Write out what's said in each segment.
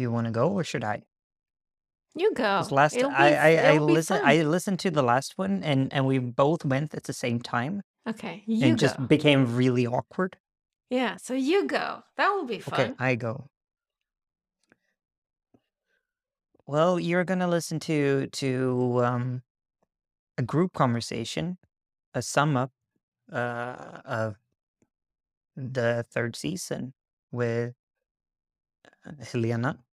you want to go or should I? You go. 'Cause last It'll be I I, I it'll be listened fun. I listened to the last one and and we both went at the same time Okay, and you just became really awkward. Yeah, so you go. That will be Okay, fun. I go. Well, you're gonna listen to to um a group conversation, a sum up uh of the third season with uh, Helena,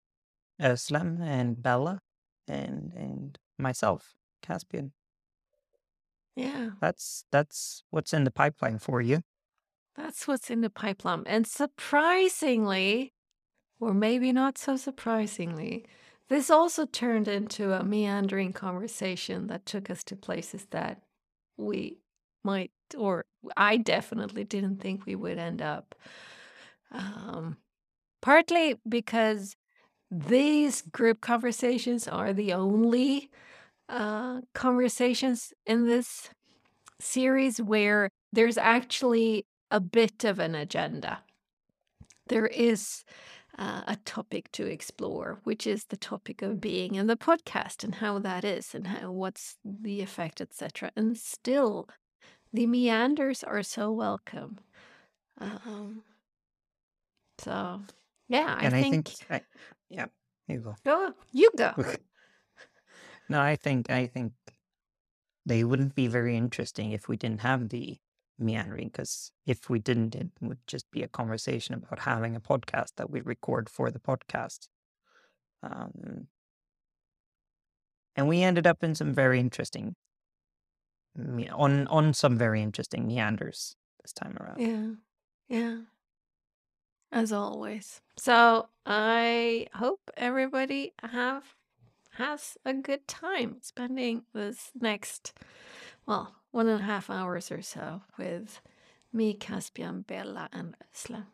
Özlem, and Bella, and and myself, Caspian. Yeah, That's that's what's in the pipeline for you. that's what's in the pipeline. And surprisingly, or maybe not so surprisingly, this also turned into a meandering conversation that took us to places that we might, or I definitely didn't think we would end up. Um, partly because these group conversations are the only uh, conversations in this series where there's actually a bit of an agenda. There is uh, a topic to explore, which is the topic of being in the podcast and how that is and how what's the effect, etc. And still, the meanders are so welcome. Um, so, yeah, I and I think. think I, yeah, you go. Go, you go. no, I think I think they wouldn't be very interesting if we didn't have the meandering. Because if we didn't, it would just be a conversation about having a podcast that we record for the podcast. Um, and we ended up in some very interesting on on some very interesting meanders this time around. Yeah, yeah, as always. So I hope everybody have has a good time spending this next, well, one and a half hours or so with me, Caspian, Bella, and Özlem.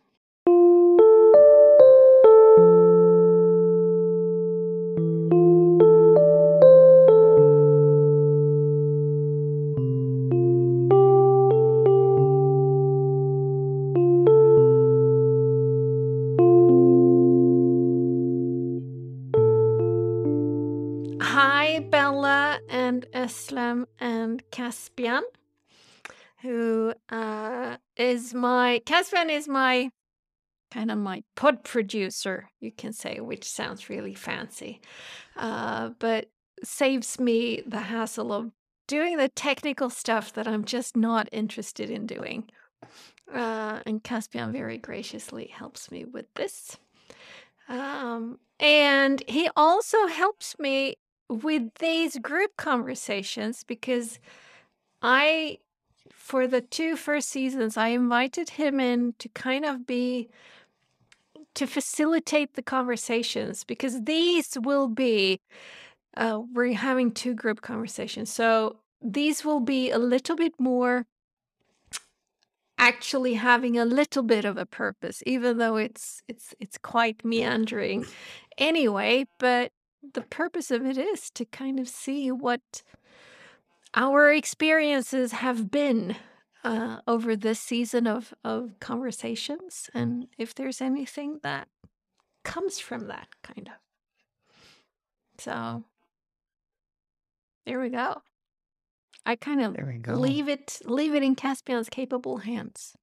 And and Caspian, who uh, is my Caspian is my kind of my pod producer, you can say, which sounds really fancy, uh, but saves me the hassle of doing the technical stuff that I'm just not interested in doing. Uh, and Caspian very graciously helps me with this. Um, and he also helps me with these group conversations because I, for the two first seasons, I invited him in to kind of be to facilitate the conversations because these will be uh, we're having two group conversations. So these will be a little bit more actually having a little bit of a purpose even though it's it's it's quite meandering anyway but the purpose of it is to kind of see what our experiences have been uh, over this season of, of conversations and if there's anything that comes from that kind of so there we go i kind of There we go. leave it leave it in caspian's capable hands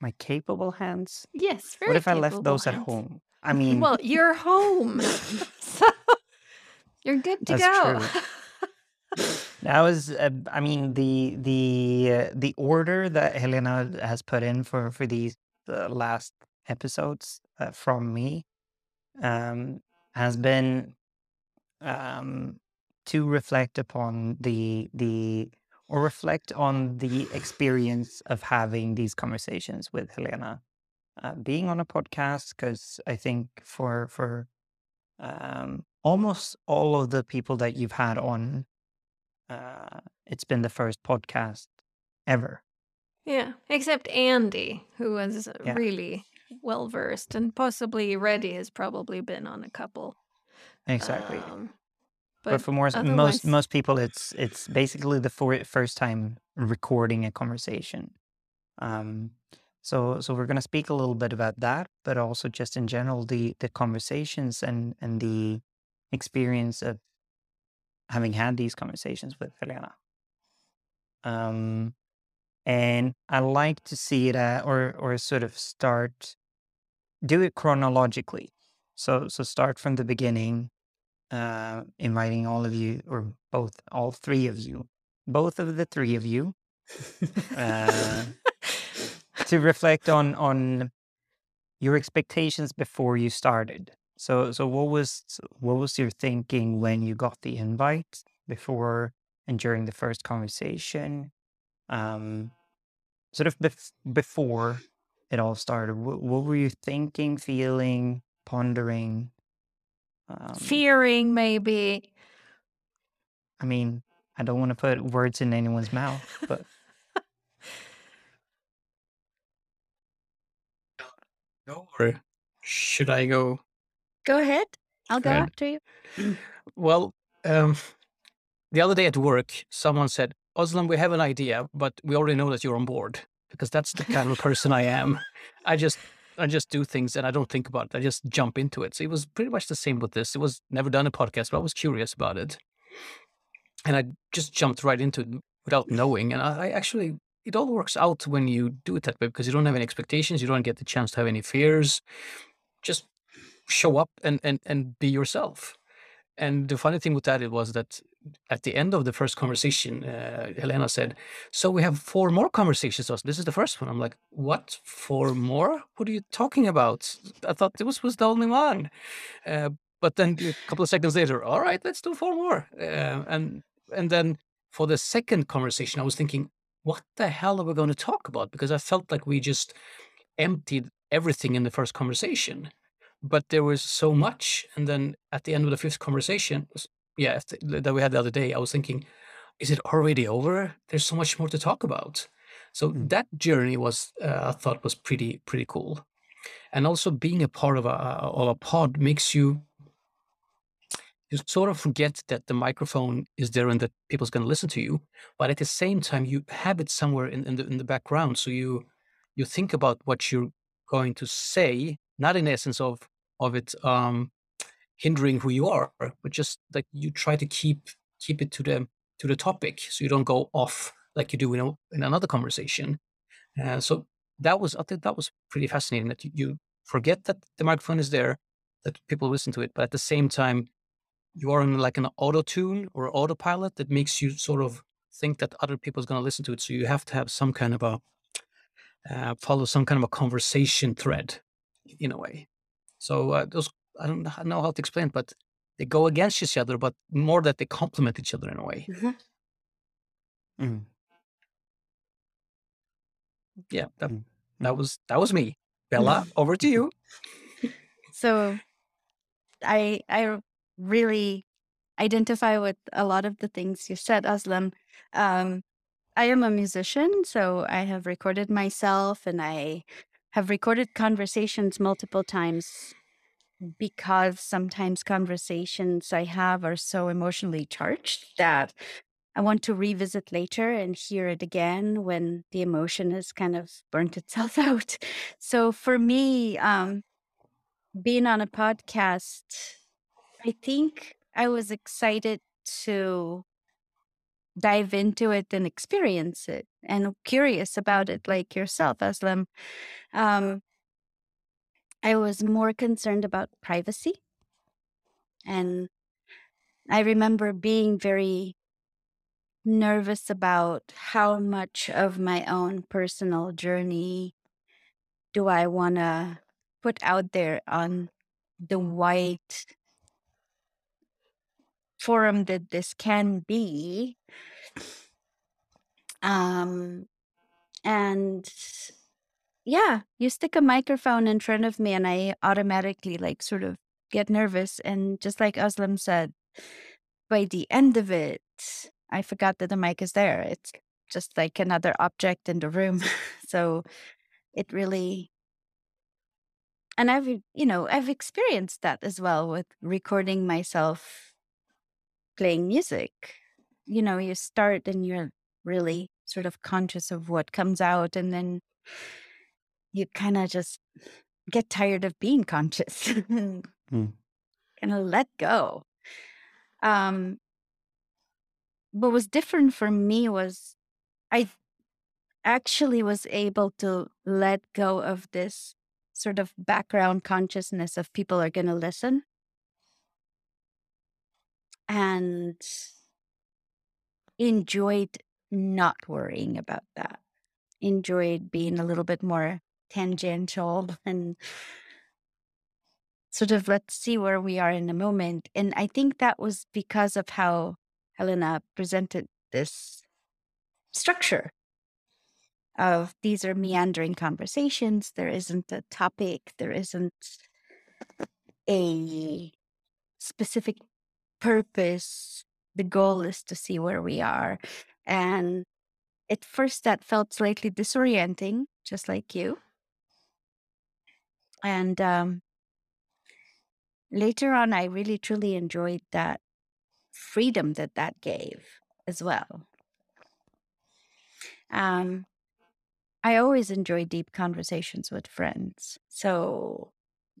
My capable hands. yes very what if I left those at home? I mean, well you're home so you're good to That's go true. That was, uh, I mean, the the uh, the order that Helena has put in for for these uh, last episodes uh, from me um, has been um, to reflect upon the the or reflect on the experience of having these conversations with Helena, uh, being on a podcast. Because I think for for um, almost all of the people that you've had on uh, it's been the first podcast ever. Yeah, except Andy, who was Yeah. really well versed and possibly ready has probably been on a couple. Exactly. Um, but, for more, otherwise- most most people, it's it's basically the for, first time recording a conversation. Um, So so we're going to speak a little bit about that, but also just in general the the conversations and and the experience of having had these conversations with Helena. Um, and I like to see it uh, or or sort of start do it chronologically. So so start from the beginning, uh, inviting all of you or both all three of you, both of the three of you, uh, to reflect on on your expectations before you started. So so what was what was your thinking when you got the invite before and during the first conversation? Um, sort of bef- before it all started. What, what were you thinking, feeling, pondering? Um, Fearing, maybe. I mean, I don't want to put words in anyone's mouth, but Go or should I go? Go ahead. I'll go Fred. after you. Well, um, the other day at work, someone said, Özlem, we have an idea, but we already know that you're on board because that's the kind of person I am. I just I just do things and I don't think about it. I just jump into it. So it was pretty much the same with this. It was never done a podcast, but I was curious about it. And I just jumped right into it without knowing. And I, I actually it all works out when you do it that way because you don't have any expectations, you don't get the chance to have any fears. Just show up and and, and be yourself. And the funny thing with that it was that at the end of the first conversation, uh, Helena said, "So we have four more conversations. This is the first one." I'm like, "What? Four more? What are you talking about? I thought this was the only one." Uh, but then a couple of seconds later, all right, let's do four more. Uh, and and then for the second conversation, I was thinking, what the hell are we going to talk about? Because I felt like we just emptied everything in the first conversation but there was so much. And then at the end of the fifth conversation, yeah, that we had the other day, I was thinking, is it already over? There's so much more to talk about. So Mm. that journey was, uh, I thought, was pretty pretty cool. And also being a part of a of a pod makes you you sort of forget that the microphone is there and that people's going to listen to you, but at the same time you have it somewhere in, in the in the background. So you you think about what you're going to say, not in the essence of of it um, hindering who you are, but just like you try to keep keep it to the to the topic, so you don't go off like you do in, a, in another conversation. Uh, so that was I think that was pretty fascinating that you, you forget that the microphone is there, that people listen to it, but at the same time you are in like an auto tune or autopilot that makes you sort of think that other people is going to listen to it. So you have to have some kind of a uh, follow some kind of a conversation thread in a way. So uh, those I don't know how to explain, but they go against each other, but more that they complement each other in a way. Mm, Yeah, that, mm, that was that was me. Bella, over to you. So I I really identify with a lot of the things you said, Özlem. Um, I am a musician, so I have recorded myself and I have recorded conversations multiple times because sometimes conversations I have are so emotionally charged that I want to revisit later and hear it again when the emotion has kind of burnt itself out. So for me, um, being on a podcast, I think I was excited to dive into it and experience it and curious about it like yourself, Özlem. Um, I was more concerned about privacy. And I remember being very nervous about how much of my own personal journey do I want to put out there on the wide forum that this can be. Um, and yeah, you stick a microphone in front of me, and I automatically like sort of get nervous. And just like Özlem said, by the end of it, I forgot that the mic is there. It's just like another object in the room. so it really and I've you know I've experienced that as well with recording myself playing music. You know, you start and you're really sort of conscious of what comes out, and then you kind of just get tired of being conscious and Mm. kind of let go. Um, what was different for me was I actually was able to let go of this sort of background consciousness of people are going to listen and enjoyed not worrying about that enjoyed being a little bit more tangential and sort of let's see where we are in the moment and i think that was because of how helena presented this structure of these are mm-hmm. meandering conversations there isn't a topic there isn't a specific purpose the goal is to see where we are and at first that felt slightly disorienting just like you and um, later on i really truly enjoyed that freedom that that gave as well. Um, i always enjoy deep conversations with friends so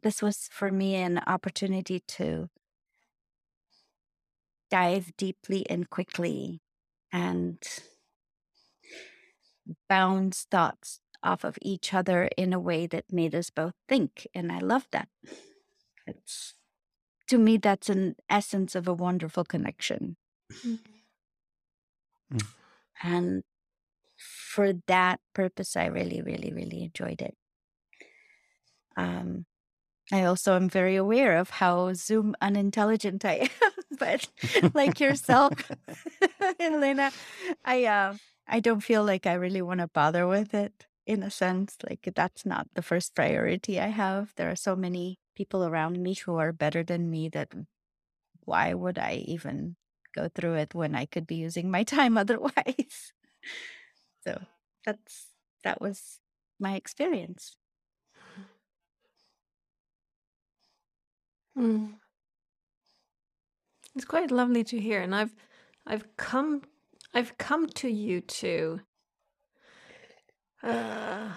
this was for me an opportunity to dive deeply and quickly and bounce thoughts off of each other in a way that made us both think and i love that it's to me that's an essence of a wonderful connection Mm. Mm. and for that purpose i really really really enjoyed it um i also am very aware of how zoom unintelligent i am but like yourself elena i uh i don't feel like i really want to bother with it in a sense like that's not the first priority i have. There are so many people around me who are better than me that why would i even go through it when i could be using my time otherwise? So that's that was my experience. Mm. It's quite lovely to hear, and I've I've come I've come to you two uh,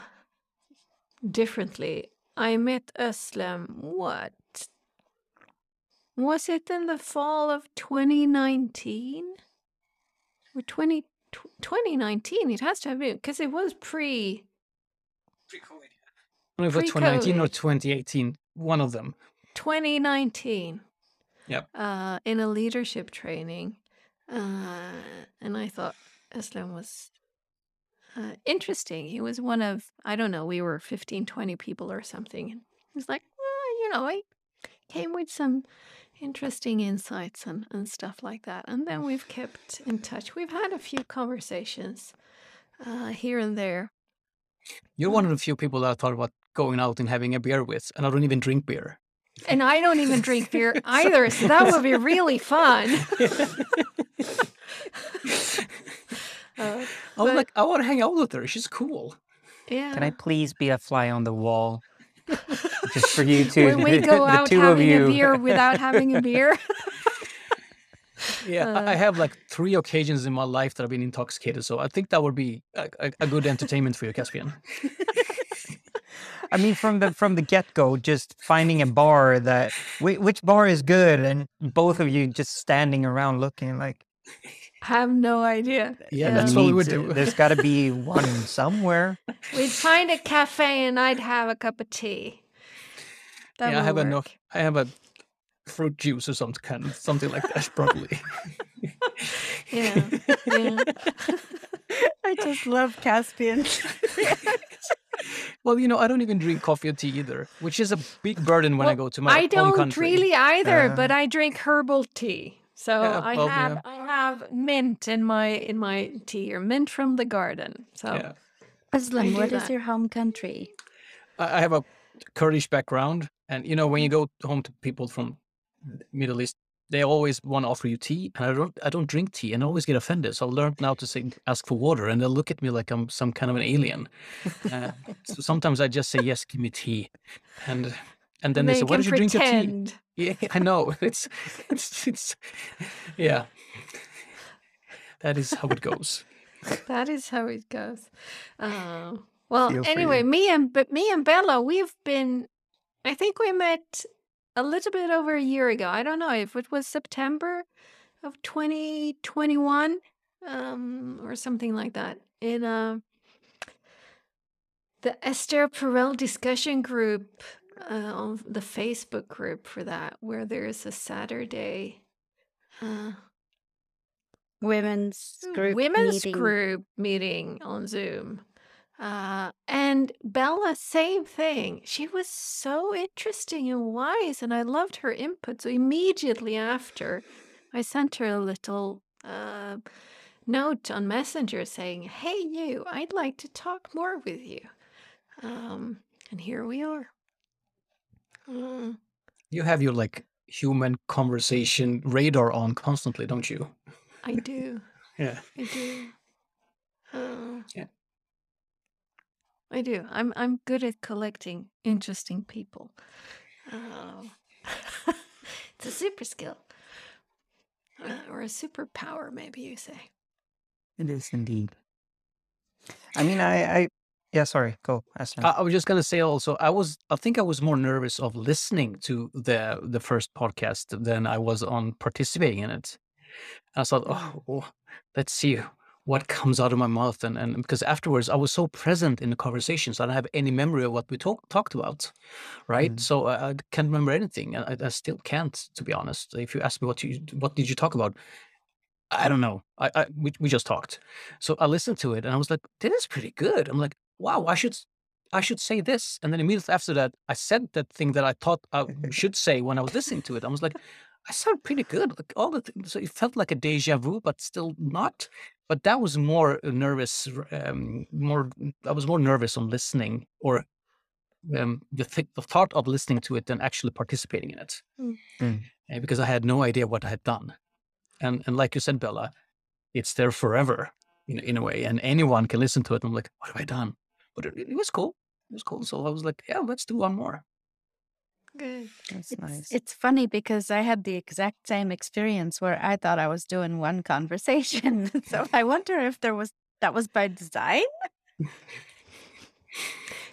differently. I met Özlem, what was it in the fall of 2019 or 20, 2019? It has to have been because it was pre I don't know if it was 2019 or 2018, one of them. 2019. Yep. Uh, in a leadership training. Uh, and I thought Özlem was uh, interesting. He was one of, I don't know, we were 15, 20 people or something. And he was like, well, you know, I came with some interesting insights and, and stuff like that. And then we've kept in touch. We've had a few conversations uh, here and there. You're one of the few people that I thought about going out and having a beer with, and I don't even drink beer. And I don't even drink beer either, so that would be really fun. Uh, I was But- like, I want to hang out with her. She's cool. yeah. Can I please be a fly on the wall? Just for you two, when we the, go the out two of having you. a beer without having a beer. Yeah, I- I Uh, have like three occasions in my life that I've been intoxicated, so I think that would be a, a, a good entertainment for you, Caspian. I mean, from the from the get go, just finding a bar that which bar is good, and both of you just standing around looking like have no idea. Yeah, you that's what we would to- do. There's got to be one somewhere. We'd find a cafe and I'd have a cup of tea. That yeah, I would have a no. I have a fruit juice or some kind, something like that, probably. Yeah. yeah. i just love caspian well, you know, I don't even drink coffee or tea either, which is a big burden when I go to my I don't country. really either, Uh, but I drink herbal tea. So Yeah, I well, have yeah. I have mint in my in my tea or mint from the garden. So Yeah. Özlem, do what is your home country I I have a Kurdish background, and you know, when you go home to people from Middle East, they always want to offer you tea, and I don't, I don't drink tea, and I always get offended. So I learned now to say, ask for water, and they'll look at me like I'm some kind of an alien. Uh, so sometimes I just say, "Yes, give me tea," and and then they, say, "Why can don't you drink your tea?" Yeah, I know. It's, it's, it's, yeah. That is how it goes. That is how it goes. Uh, Well, Feel anyway, me and but me and Bella, we've been. I think we met a little bit over a year ago. I don't know if it was September of 2021, um, or something like that. In uh, the Esther Perel discussion group, uh, on the Facebook group for that, where there's a Saturday. Uh, Women's group women's meeting. group meeting on Zoom. Uh, and Bella, same thing. She was so interesting and wise, and I loved her input. So immediately after, I sent her a little uh, note on Messenger saying, "Hey, you, I'd like to talk more with you." Um, and here we are. Mm, You have your like human conversation radar on constantly, don't you? I do. Yeah. I do. Uh, Yeah. I do. I'm I'm good at collecting interesting people. Um, it's a super skill, uh, or a superpower, maybe you say. It is indeed. I mean, I, I, yeah. Sorry, go. Özlem. I, I was just gonna say also, I was, I think I was more nervous of listening to the the first podcast than I was on participating in it. I thought, oh, oh, let's see what comes out of my mouth, and and because afterwards I was so present in the conversations, I don't have any memory of what we talk, talked about, right? Mhm. So I, I can't remember anything, and I, I still can't, to be honest. If you ask me what you what did you talk about, I don't know. I, I we, we just talked. So I listened to it and I was like, this is pretty good. I'm like, wow, I should I should say this. And then immediately after that, I said that thing that I thought I should say when I was listening to it. I was like, I sound pretty good. Like all the things. So it felt like a deja vu, but still not. But that was more nervous. Um, more, I was more nervous on listening or um, the, th- the thought of listening to it than actually participating in it, Mm. Mm. Uh, because I had no idea what I had done. And and like you said, Bella, it's there forever in, in a way, and anyone can listen to it. I'm like, what have I done? But it, it was cool. It was cool. So I was like, yeah, let's do one more. Good. That's It's, nice. it's funny because I had the exact same experience where I thought I was doing one conversation. so I wonder if there was that was by design.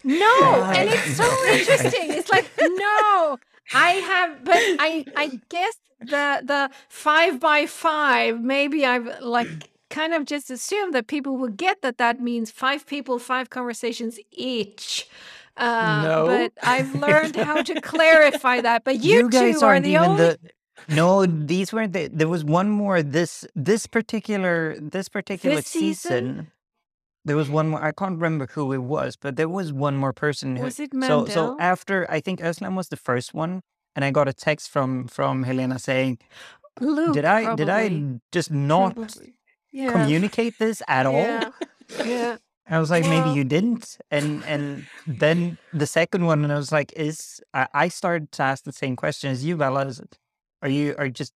No, and it's so interesting. It's like no, I have, but I I guess the the five by five. Maybe I've like kind of just assumed that people would get that that means five people, five conversations each. Uh, No. but I've learned how to clarify that. But you, guys two are the only. the. No, these weren't. The, there was one more. This this particular this particular This season? season. There was one more. I can't remember who it was, but there was one more person. Who, Was it so so after I think Özlem was the first one, and I got a text from from Helena saying, Luke, "Did I did I just not Probably. Yeah. communicate this at all?" Yeah. I was like, maybe you didn't. And and then the second one, and I was like, is I, I started to ask the same question as you, Bella. Is it, are you are you just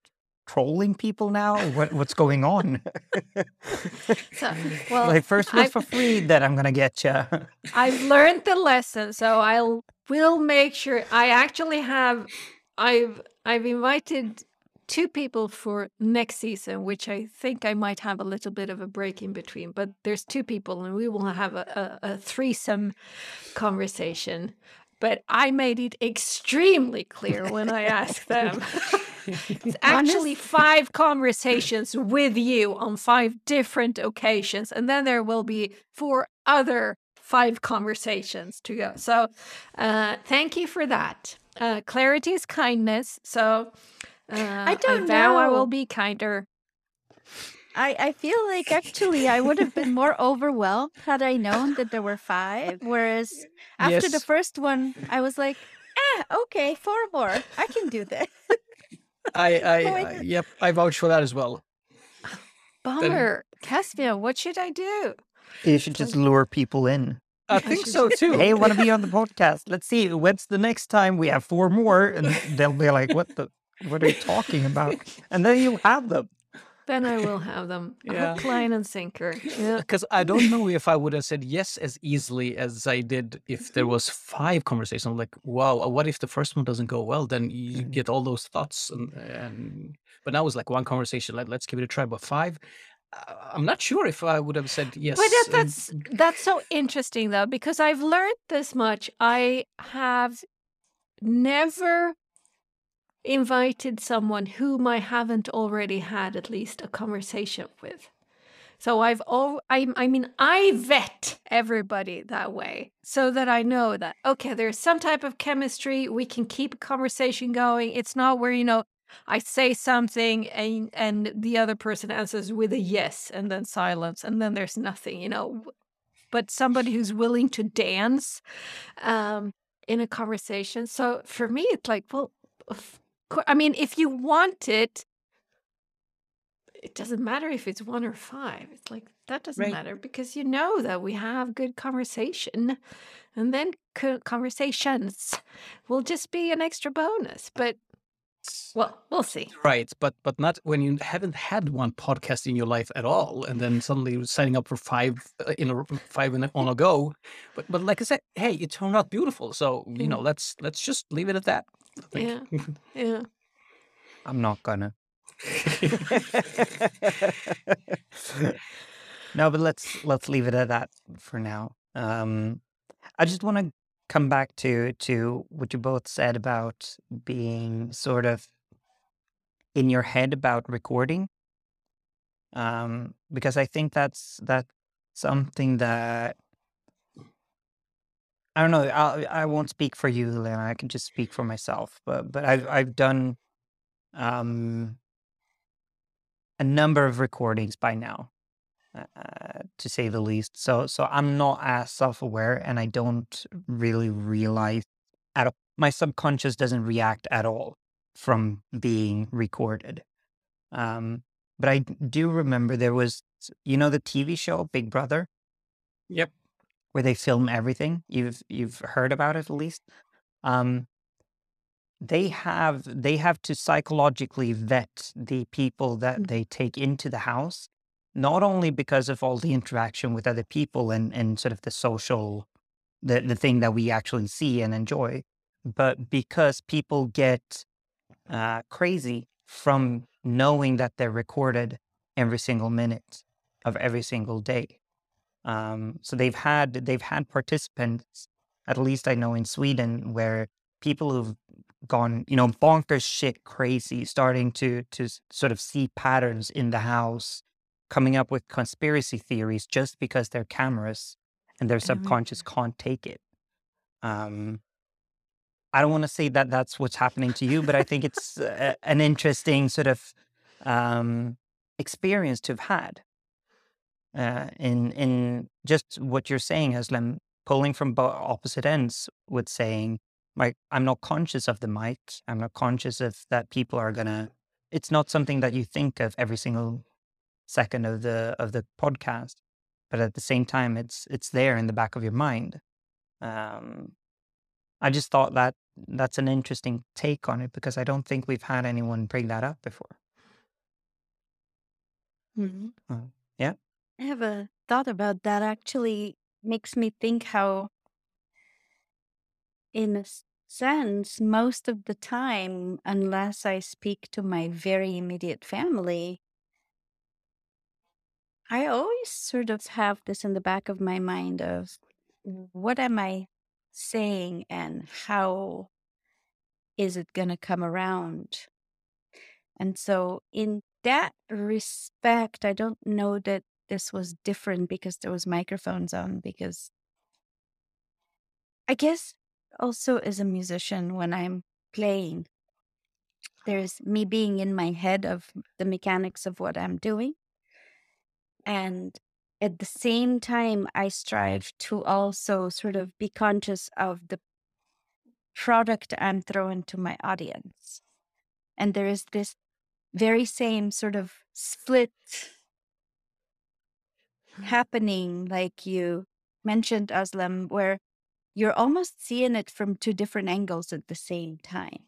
trolling people now? What what's going on? So, well, like first was for free, then I'm gonna get you. I've learned the lesson, so I'll will make sure. I actually have. I've I've invited two people for next season, which I think I might have a little bit of a break in between. But there's two people, and we will have a, a, a threesome conversation. But I made it extremely clear when I asked them. it's actually five conversations with you on five different occasions, and then there will be four other five conversations to go. So, uh, thank you for that. Uh, clarity is kindness. So, uh, I don't vow I will be kinder. I, I feel like actually I would have been more overwhelmed had I known that there were five. Whereas after the first one, I was like, ah, okay, four more. I can do this. I, I, I yep, I vouch for that as well. Bummer. Caspian, what should I do? you should just lure people in. I think so too. Hey, want to be on the podcast? Let's see. When's the next time we have four more? And they'll be like, "What the? What are you talking about?" And then you have them. Then I will have them. Yeah. Hook, line, and sinker. Yeah. Because I don't know if I would have said yes as easily as I did if there was five conversations. I'm like, wow, what if the first one doesn't go well? Then you Mhm. get all those thoughts, and, and but now it's like one conversation. Like, let's give it a try. But five, Uh, I'm not sure if I would have said yes. But that, uh, that's that's so interesting though, because I've learned this much. I have never invited someone whom I haven't already had at least a conversation with. So I've all I I mean I vet everybody that way so that I know that okay there's some type of chemistry we can keep a conversation going. It's not where you know I say something and and the other person answers with a yes and then silence and then there's nothing, you know. But somebody who's willing to dance um in a conversation. So for me it's like well I mean if you want it it doesn't matter if it's one or five. It's like that doesn't Right. matter because you know that we have good conversation, and then co- conversations will just be an extra bonus. But well, we'll see. Right, but but not when you haven't had one podcast in your life at all, and then suddenly you're signing up for five uh, in a five in a, on a go. But but like I said, hey, it turned out beautiful. So you know, Mm. let's let's just leave it at that. I. Yeah, yeah. I'm not gonna. no, but let's let's leave it at that for now. Um, I just want to come back to to what you both said about being sort of in your head about recording, um, because I think that's that's something that I don't know. I I won't speak for you, Lena. I can just speak for myself. But but I've I've done um a number of recordings by now, uh, to say the least. So so I'm not as self-aware, and I don't really realize at all. My subconscious doesn't react at all from being recorded. Um, but I do remember there was, you know, the TV show Big Brother, Yep. Where they film everything. You've you've heard about it at least. Um, they have they have to psychologically vet the people that Mm. they take into the house not only because of all the interaction with other people and and sort of the social the the thing that we actually see and enjoy but because people get uh crazy from knowing that they're recorded every single minute of every single day um so they've had they've had participants at least i know in sweden where people who've gone, you know, bonkers shit crazy, starting to to sort of see patterns in the house, coming up with conspiracy theories just because they're cameras and their Oh, subconscious can't take it. Um, I don't want to say that that's what's happening to you, but I think it's uh, an interesting sort of um, experience to have had uh, in in just what you're saying, Özlem, pulling from opposite ends with saying, like, I'm not conscious of the mic. I'm not conscious of that people are gonna. It's not something that you think of every single second of the of the podcast, but at the same time, it's it's there in the back of your mind. Um, I just thought that that's an interesting take on it because I don't think we've had anyone bring that up before. Mhm. Uh, yeah. I have a thought about that actually makes me think how, in a sense, most of the time, unless I speak to my very immediate family, I always sort of have this in the back of my mind of what am I saying and how is it going to come around? And so, in that respect, I don't know that this was different because there was microphones on. Because I guess also as a musician, when I'm playing, there's me being in my head of the mechanics of what I'm doing, and at the same time, I strive to also sort of be conscious of the product I'm throwing to my audience. And there is this very same sort of split happening, like you mentioned, Özlem, where you're almost seeing it from two different angles at the same time.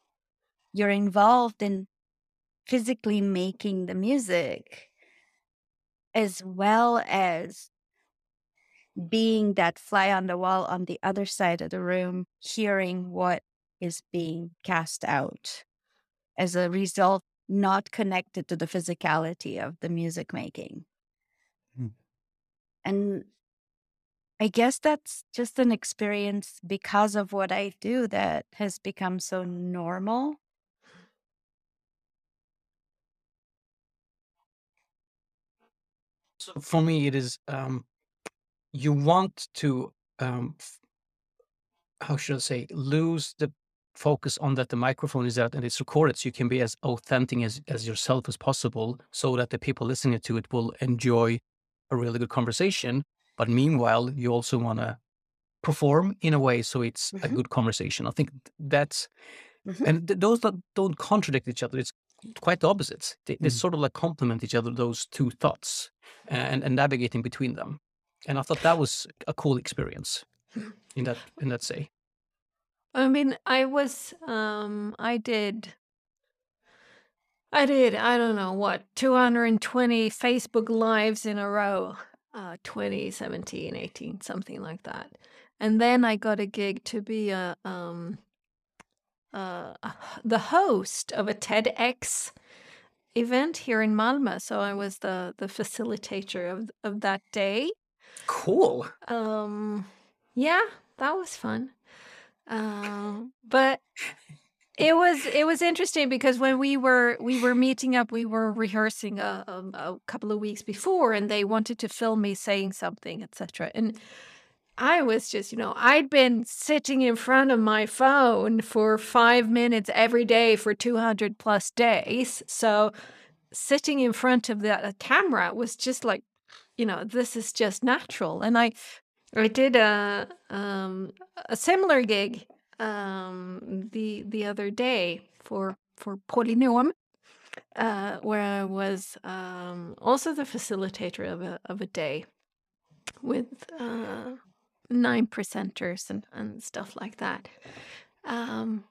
You're involved in physically making the music as well as being that fly on the wall on the other side of the room, hearing what is being cast out as a result, not connected to the physicality of the music making. And I guess that's just an experience because of what I do that has become so normal. So for me, it is um, you want to um, how should I say lose the focus on that the microphone is out and it's recorded, so you can be as authentic as as yourself as possible, so that the people listening to it will enjoy a really good conversation. But meanwhile, you also want to perform in a way so it's a Mhm. good conversation. I think th- that's Mhm. and th- those that don't contradict each other. It's quite the opposites. They, they Mm. sort of like complement each other. Those two thoughts and and navigating between them. And I thought that was a cool experience in that in that say. I mean, I was, um, I did, I did, I don't know what, 220 Facebook lives in a row, uh, 2017, 18, something like that. And then I got a gig to be a, um, uh, the host of a TEDx event here in Malmö. So I was the the facilitator of of that day. Cool. Um, yeah, that was fun. Um, but it was it was interesting because when we were we were meeting up, we were rehearsing a, a, a couple of weeks before, and they wanted to film me saying something, etc. And I was just, you know, I'd been sitting in front of my phone for five minutes every day for 200 plus days. So sitting in front of that camera was just like, you know, this is just natural. And I, I did a um, a similar gig um, the the other day for for Polynom, uh, where I was um, also the facilitator of a of a day with uh, nine presenters and, and stuff like that. Um,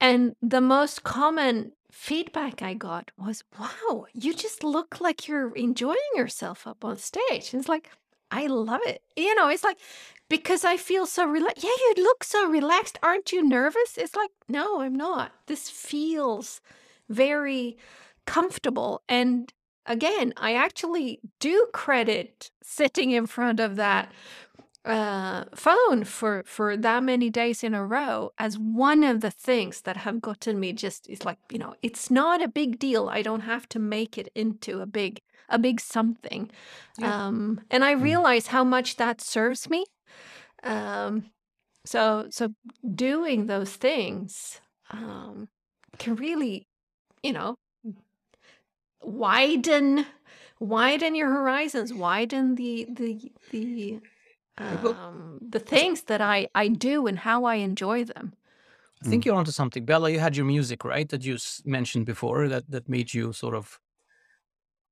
and the most common feedback I got was, wow, you just look like you're enjoying yourself up on stage. And it's like, I love it. You know, it's like, because I feel so relaxed. Yeah, you look so relaxed. Aren't you nervous? It's like, no, I'm not. This feels very comfortable. And again, I actually do credit sitting in front of that uh, phone for for that many days in a row as one of the things that have gotten me just it's like you know it's not a big deal i don't have to make it into a big a big something Yeah. um and i Mm. realize how much that serves me um so so doing those things um can really you know widen widen your horizons widen the the the um the things that i i do and how i enjoy them I think you're onto something. Bella, you had your music, right? That you mentioned before that, that made you sort of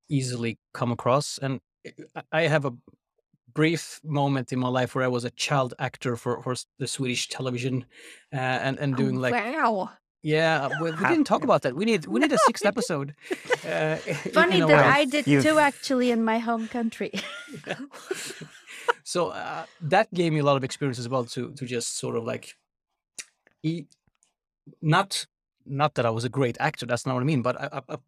easily come across. And I- I have a brief moment in my life where I was a child actor for, for the Swedish television uh, and, and doing like, wow yeah, we, we didn't talk about that. We need we need a sixth episode. Uh, Funny that way. I did You've- too, actually, in my home country. so uh, that gave me a lot of experience as well to to just sort of like e- not not that I was a great actor that's not what I mean but I I, I-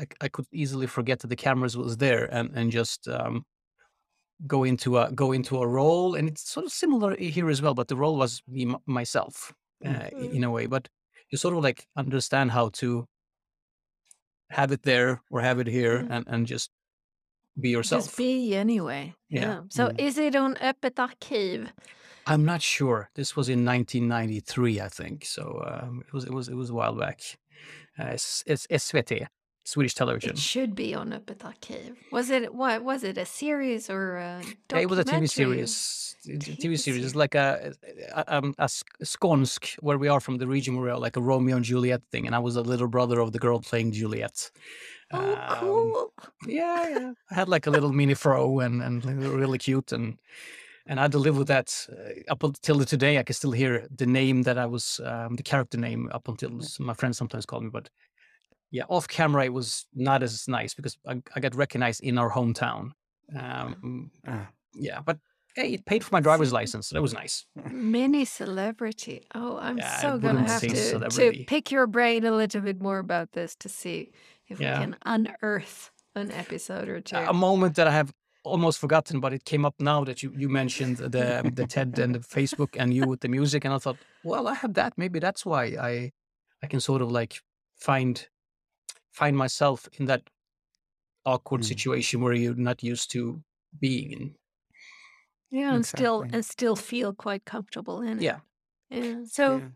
I, I could easily forget that the cameras was there and and just um, go into a go into a role and it's sort of similar here as well but the role was me m- myself uh, i- Mm. in a way but you sort of like understand how to have it there or have it here Mm. and and just be yourself just be anyway Yeah. yeah, so Mm. is it on öppet arkiv I'm not sure. This was in 1993, I think. So um, it was it was it was a while back. Uh, it's, it's SVT, Swedish television. it should be on a öppet arkiv was it what was it a series or a Yeah, it was a TV series. TV TV series. It's like a, a um a Sk- Skånsk, where we are from the region where we are, like a Romeo and Juliet thing, and I was a little brother of the girl playing Juliet. oh Um, cool Yeah, yeah. I had like a little mini fro and and really cute and and I had to live with that uh, up until today. I can still hear the name that I was um, the character name up until my friends sometimes call me. But yeah, off camera it was not as nice because I, I got recognized in our hometown. Um, Ah. yeah, but hey, it paid for my driver's license. So that was nice. Mini celebrity. Oh, I'm Yeah, so gonna have to, to pick your brain a little bit more about this to see if Yeah. we can unearth an episode or two. A moment that I have almost forgotten, but it came up now that you you mentioned the the TED and the Facebook and you with the music, and I thought, well, I have that. Maybe that's why I I can sort of like find find myself in that awkward Mm. situation where you're not used to being in. Yeah, and still and still feel quite comfortable in it. Yeah. Yeah. So Yeah.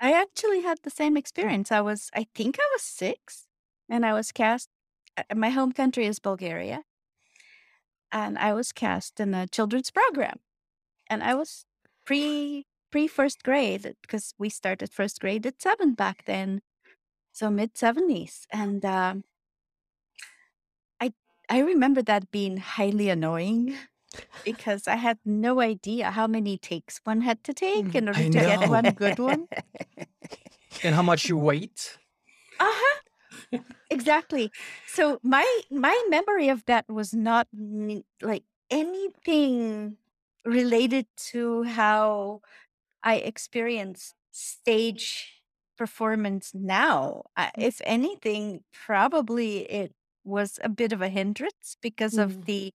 I actually had the same experience. I was, I think I was six, and I was cast. uh, My home country is Bulgaria, and I was cast in a children's program, and I was pre pre first grade because we started first grade at seven back then, so mid seventies, and um, I I remember that being highly annoying. Because I had no idea how many takes one had to take in order I to get know. one good one. And how much you weight? Uh-huh. exactly. So my my memory of that was not n- like anything related to how I experienced stage performance now. I, if anything, probably it was a bit of a hindrance because of Mm. the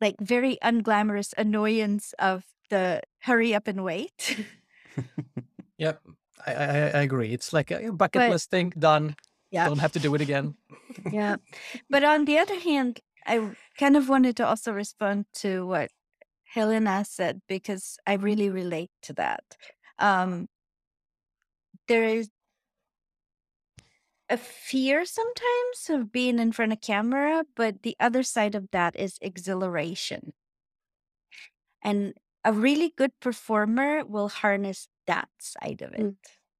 like very unglamorous annoyance of the hurry up and wait. Yep, I I, I agree. It's like a bucket But- list thing done. Yeah. Don't have to do it again. yeah. But on the other hand, I kind of wanted to also respond to what Helena said because I really relate to that. Um, there is a fear sometimes of being in front of camera, but the other side of that is exhilaration. And a really good performer will harness that side of it Mm.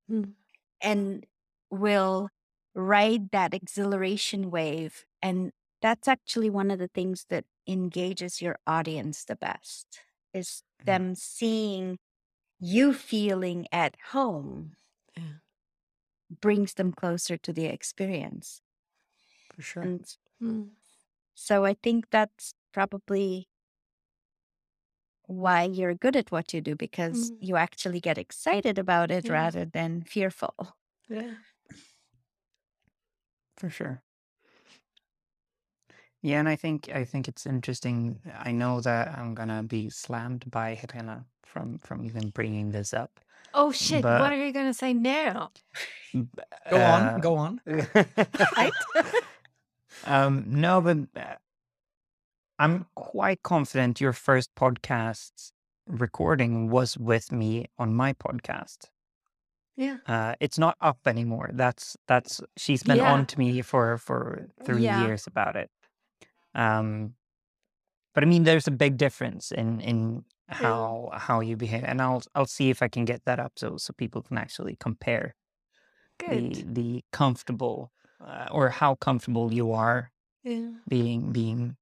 Mm. and will ride that exhilaration wave. And that's actually one of the things that engages your audience the best is Mhm. them seeing you feeling at home Yeah. brings them closer to the experience. For sure. And Mm. so I think that's probably why you're good at what you do because Mm. you actually get excited about it Yeah. rather than fearful. Yeah. For sure. Yeah, and I think I think it's interesting. I know that I'm gonna be slammed by Helena from from even bringing this up. Oh shit! But- what are you gonna say now? Go Uh, on, go on. Right? um, no, but uh, I'm quite confident your first podcast recording was with me on my podcast. Yeah. Uh, it's not up anymore. That's that's she's been Yeah. on to me for for three Yeah. years about it. Um, but I mean, there's a big difference in in how how you behave, and I'll I'll see if I can get that up so so people can actually compare the Good. the comfortable uh, or how comfortable you are Yeah. being being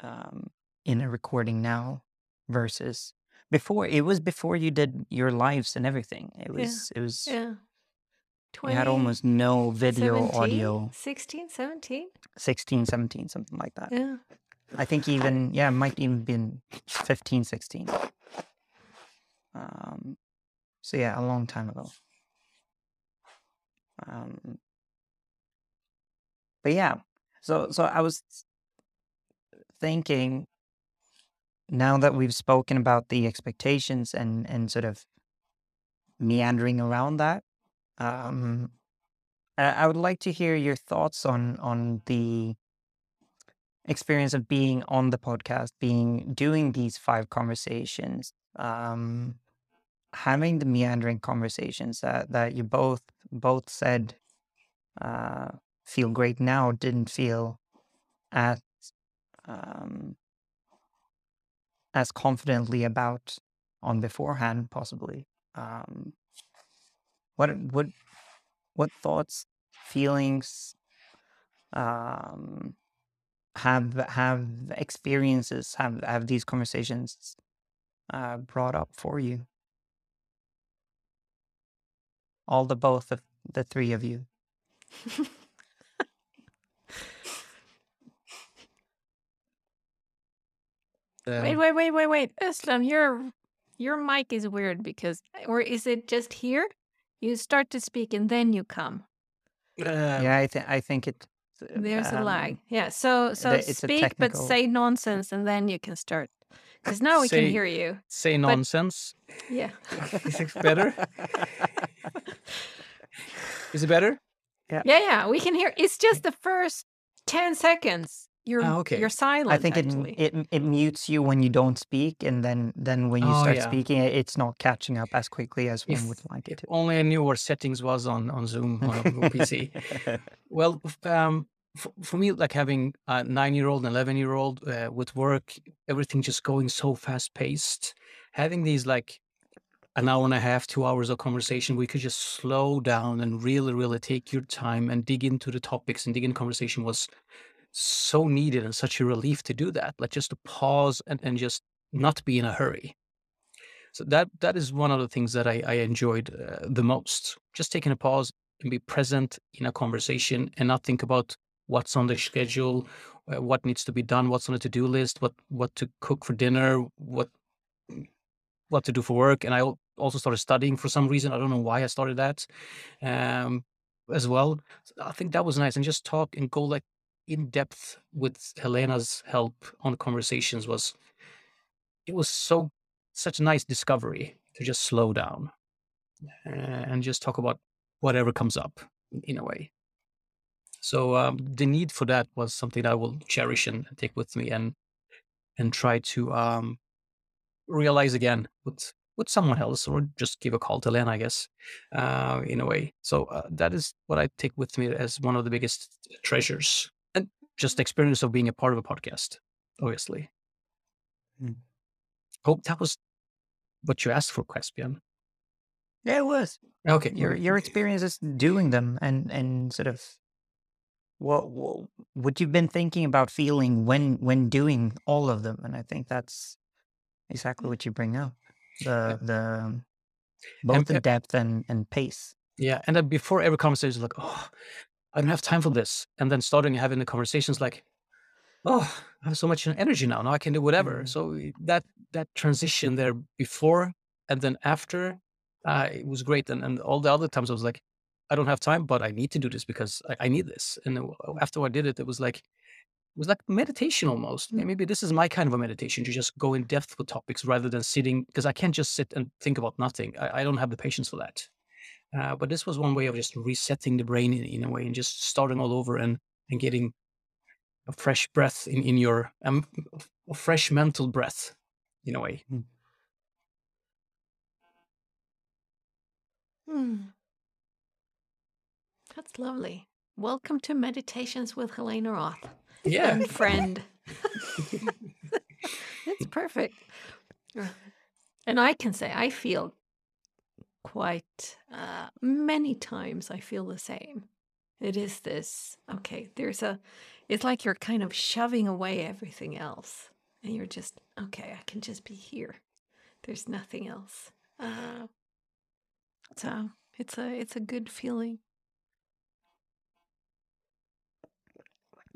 um, in a recording now versus before. It was before you did your lives and everything. It Yeah. was it was Yeah. You had almost no video 17? audio 16, 17? 16 17 something like that Yeah. i think even yeah it might even been 15 16 um so yeah a long time ago um but yeah so so i was thinking now that we've spoken about the expectations and and sort of meandering around that um I would like to hear your thoughts on on the experience of being on the podcast, being doing these five conversations, um, having the meandering conversations that that you both both said uh, feel great now, didn't feel as um, as confidently about on beforehand, possibly. Um, what what what thoughts, feelings, um, have have experiences have have these conversations uh, brought up for you? All the both of the three of you. Wait, Um, wait, wait, wait, wait. Özlem, your your mic is weird because or is it just here? You start to speak and then you come. uh, yeah, I think I think it There's a um, lag. Yeah. So so the- it's a speak but say nonsense and then you can start. Because now we Say- can hear you. Say nonsense. Yeah. Is it better? Is it better? Yeah. Yeah, yeah. We can hear it's just the first ten seconds. You're Ah, okay. you're silent. I think it, actually. it it mutes you when you don't speak, and then then when you Oh, start yeah. speaking, it's not catching up as quickly as one would like it to. only I knew what settings was on on Zoom on PC. Well, um, for, for me, like having a nine-year-old and eleven-year-old uh, with work, everything just going so fast-paced. Having these like an hour and a half, two hours of conversation, we could just slow down and really, really take your time and dig into the topics and dig in conversation was so needed and such a relief to do that. Like just to pause and, and just not be in a hurry. So that that is one of the things that I, I enjoyed uh, the most. Just taking a pause and be present in a conversation and not think about what's on the schedule, uh, what needs to be done, what's on the to-do list, what what to cook for dinner, what what to do for work. And I also started studying for some reason. I don't know why I started that um, as well. I think that was nice. And just talk and go like in depth with Helena's help on conversations was it was so such a nice discovery to just slow down and just talk about whatever comes up in- a way. So um, the need for that was something I will cherish and take with me and and try to um, realize again with with someone else or just give a call to Len, I guess, uh, in a way. So uh, that is what I take with me as one of the biggest treasures just the experience of being a part of a podcast, obviously. Mm. Hope that was what you asked for, Caspian. Yeah, it was Okay. your your experiences doing them, and and sort of what what, what you've been thinking about feeling when when doing all of them, and I think that's exactly what you bring up the the um, both the uh, depth and and pace. Yeah, and then before every conversation, like, oh, I don't have time for this, and then starting having the conversations like, oh, I have so much energy now. Now I can do whatever. Mhm. So that that transition there before and then after, uh, it was great. And and all the other times I was like, I don't have time, but I need to do this because I, I need this. And after I did it, it was like it was like meditation almost. May- Maybe this is my kind of a meditation to just go in depth with topics rather than sitting because I can't just sit and think about nothing. I, I don't have the patience for that. Uh, but this was one way of just resetting the brain in, in a way and just starting all over and, and getting a fresh breath in, in your um, a fresh mental breath in a way. Hmm. That's lovely. Welcome to Meditations with Helena Roth Yeah. and friend. it's perfect. And I can say I feel quite uh, many times I feel the same. It is this okay, there's a it's like you're kind of shoving away everything else. And you're just okay, I can just be here. There's nothing else. Uh, so it's a it's a good feeling.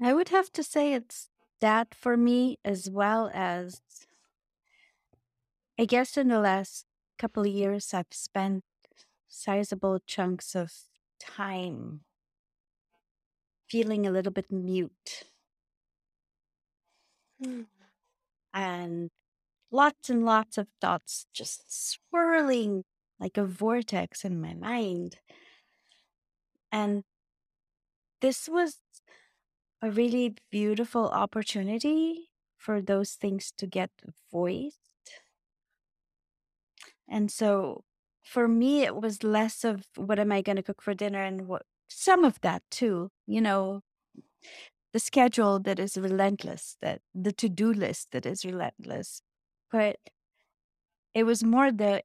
I would have to say it's that for me as well as I guess in the last couple of years I've spent sizable chunks of time feeling a little bit mute Mm. and lots and lots of thoughts just swirling like a vortex in my mind. And this was a really beautiful opportunity for those things to get voiced. And so for me, it was less of what am I going to cook for dinner and what some of that too, you know, the schedule that is relentless, that the to do list that is relentless. But it was more the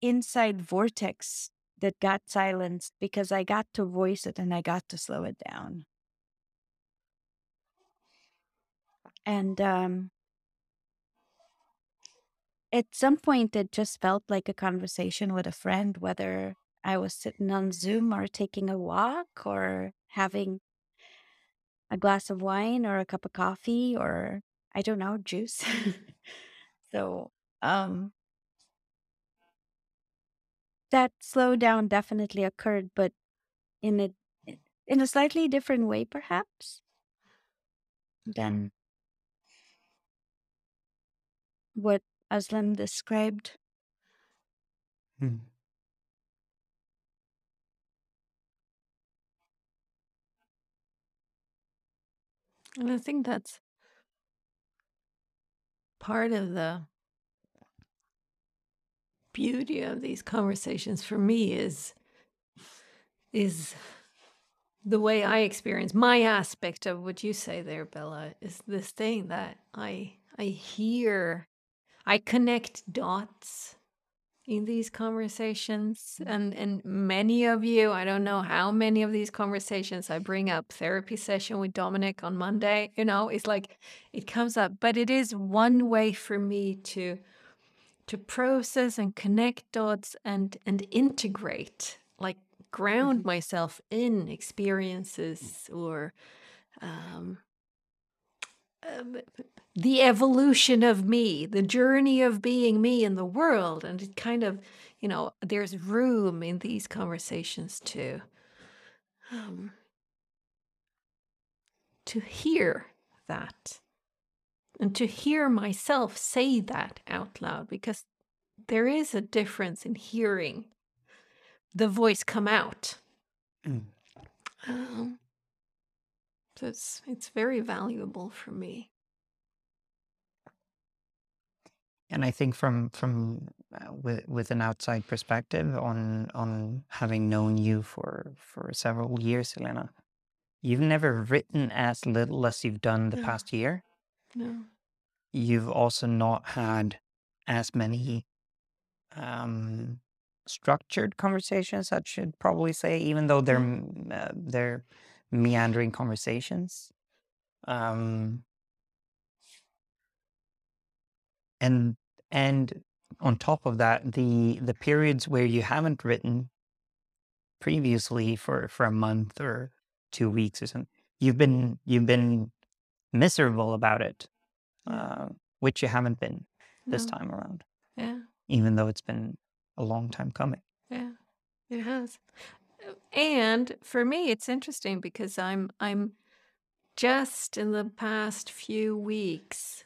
inside vortex that got silenced because I got to voice it and I got to slow it down. And um, at some point, it just felt like a conversation with a friend, whether I was sitting on Zoom or taking a walk or having a glass of wine or a cup of coffee or I don't know, juice. so, um, that slowdown definitely occurred, but in it- in a slightly different way, perhaps, than what Özlem described. Mm. And I think that's part of the beauty of these conversations for me is is the way I experience my aspect of what you say there, Bella, is this thing that I I hear, I connect dots in these conversations mm-hmm. and and many of you i don't know how many of these conversations i bring up therapy session with dominic on monday you know it's like it comes up but it is one way for me to to process and connect dots and and integrate like ground mm-hmm. myself in experiences mm. or um, um, the evolution of me, the journey of being me in the world. And it kind of, you know, there's room in these conversations to um, to hear that and to hear myself say that out loud because there is a difference in hearing the voice come out. Mm. Um, so it's it's very valuable for me. And I think from from uh, with with an outside perspective on on having known you for for several years, Helena, you've never written as little as you've done the No, past year. no. You've also not had as many um, structured conversations. I should probably say, even though they're uh, they're meandering conversations. Um, and and on top of that, the the periods where you haven't written previously for for a month or two weeks or something, you've been you've been miserable about it, uh, which you haven't been this No. time around, Yeah. even though it's been a long time coming. Yeah. It has. And for me it's interesting because I'm I'm just in the past few weeks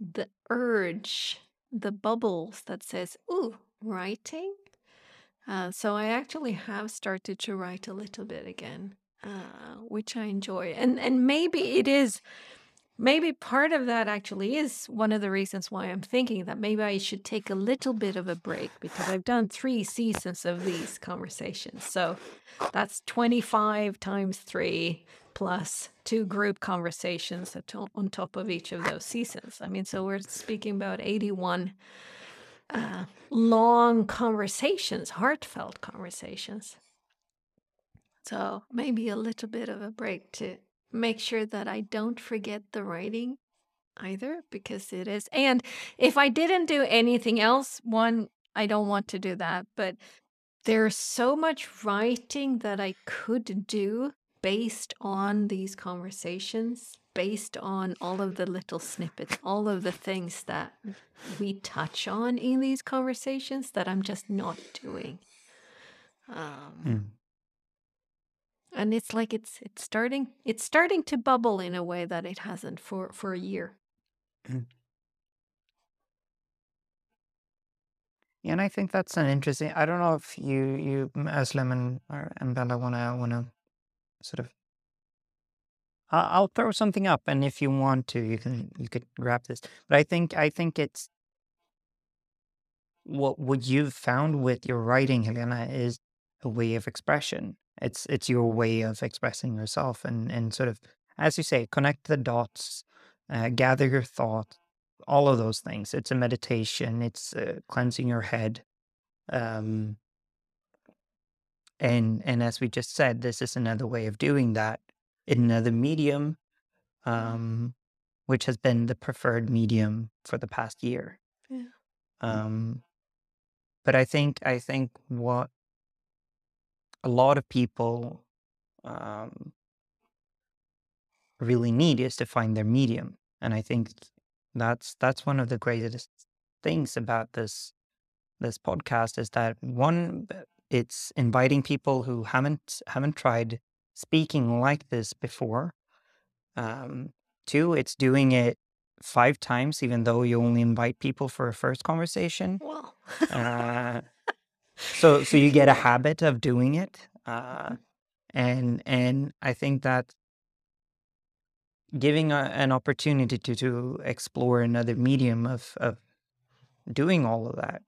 the urge, the bubbles that says, "Ooh, writing." Uh, so I actually have started to write a little bit again, uh, which I enjoy. And and maybe it is maybe part of that actually is one of the reasons why I'm thinking that maybe I should take a little bit of a break because I've done three seasons of these conversations. So that's 25 times three plus two group conversations on top of each of those seasons. I mean, so we're speaking about 81 uh, long conversations, heartfelt conversations. So maybe a little bit of a break to make sure that I don't forget the writing either, because it is. And if I didn't do anything else, one, I don't want to do that, but there's so much writing that I could do based on these conversations, based on all of the little snippets, all of the things that we touch on in these conversations that I'm just not doing. Um, Mm. And it's like it's it's starting it's starting to bubble in a way that it hasn't for for a year. Mm. Yeah, and I think that's an interesting. I don't know if you you Özlem and and Bella wanna wanna sort of. I'll, I'll throw something up, and if you want to, you can you could grab this. But I think I think it's what what you've found with your writing, Helena, is a way of expression. It's it's your way of expressing yourself, and and sort of as you say, connect the dots, uh, gather your thought, all of those things. It's a meditation. It's uh, cleansing your head. Um, and and as we just said, this is another way of doing that in another medium, um, which has been the preferred medium for the past year. Yeah. Um, but I think I think what a lot of people um, really need is to find their medium, and I think that's that's one of the greatest things about this this podcast is that one it's inviting people who haven't haven't tried speaking like this before. Um, two, it's doing it five times, even though you only invite people for a first conversation. Well, Uh, so so you get a habit of doing it, uh, and and I think that giving a, an opportunity to to explore another medium of of doing all of that,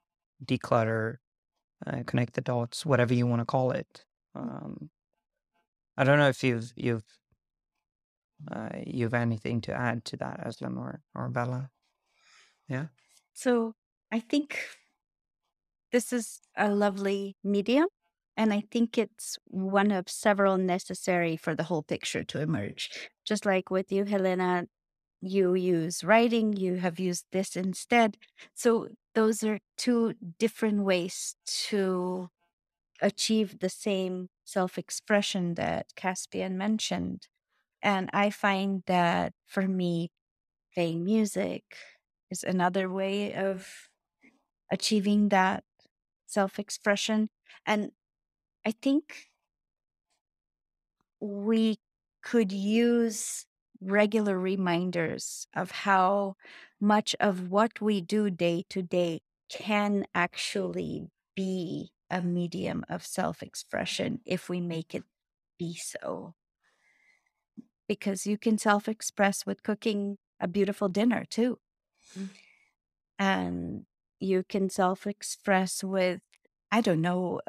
declutter, uh, connect the dots, whatever you want to call it. Um, I don't know if you've you've uh, you've anything to add to that, Özlem or or Bella. Yeah. So I think this is a lovely medium. And I think it's one of several necessary for the whole picture to emerge. Just like with you, Helena, you use writing, you have used this instead. So those are two different ways to achieve the same self expression that Caspian mentioned. And I find that for me, playing music is another way of achieving that self expression. And I think we could use regular reminders of how much of what we do day to day can actually be a medium of self expression if we make it be so. Because you can self express with cooking a beautiful dinner too. Mm. And you can self express with, I don't know,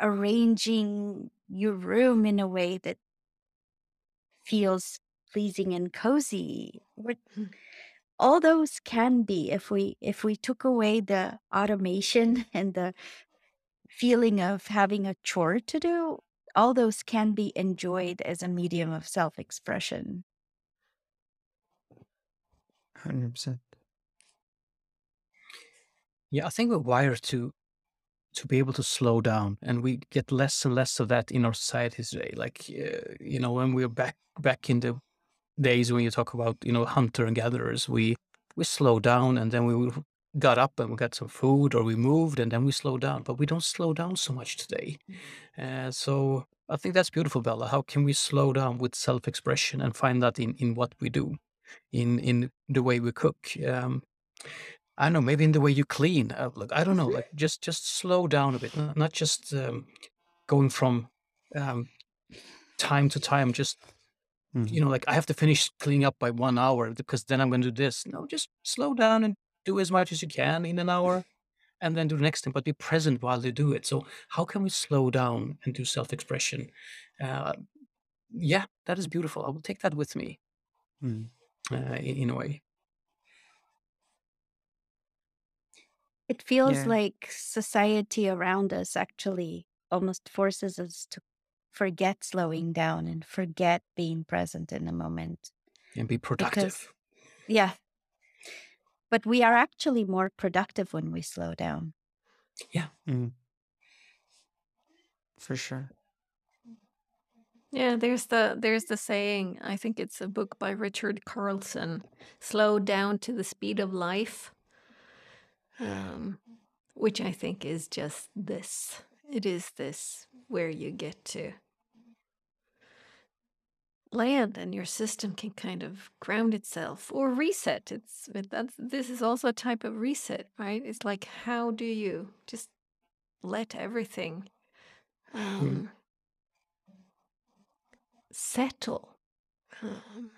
arranging your room in a way that feels pleasing and cozy. What- Mm. All those can be if we if we took away the automation and the feeling of having a chore to do, all those can be enjoyed as a medium of self-expression. Hundred percent. Yeah, I think we're wired to to be able to slow down, and we get less and less of that in our society today. Like, uh, you know, when we're back back in the days when you talk about you know hunter and gatherers, we we slow down, and then we got up and we got some food, or we moved, and then we slow down. But we don't slow down so much today. Uh, so I think that's beautiful, Bella. How can we slow down with self-expression and find that in in what we do, in in the way we cook? Um, I don't know, maybe in the way you clean. Uh, look, I don't know, like just just slow down a bit, not, just um, going from um, time to time. Just you know, like I have to finish cleaning up by one hour because then I'm going to do this. No, just slow down and do as much as you can in an hour, and then do the next thing. But be present while you do it. So how can we slow down and do self-expression? Uh, yeah, that is beautiful. I will take that with me Mm. uh, in, in a way. It feels Yeah. like society around us actually almost forces us to forget slowing down and forget being present in the moment. And be productive. Because, yeah. But we are actually more productive when we slow down. Mm. For sure. Yeah, there's the there's the saying. I think it's a book by Richard Carlson. Slow down to the speed of life. Um, which I think is just this. It is this where you get to land and your system can kind of ground itself or reset. It's that's this is also a type of reset, right? It's like how do you just let everything um, settle? Um,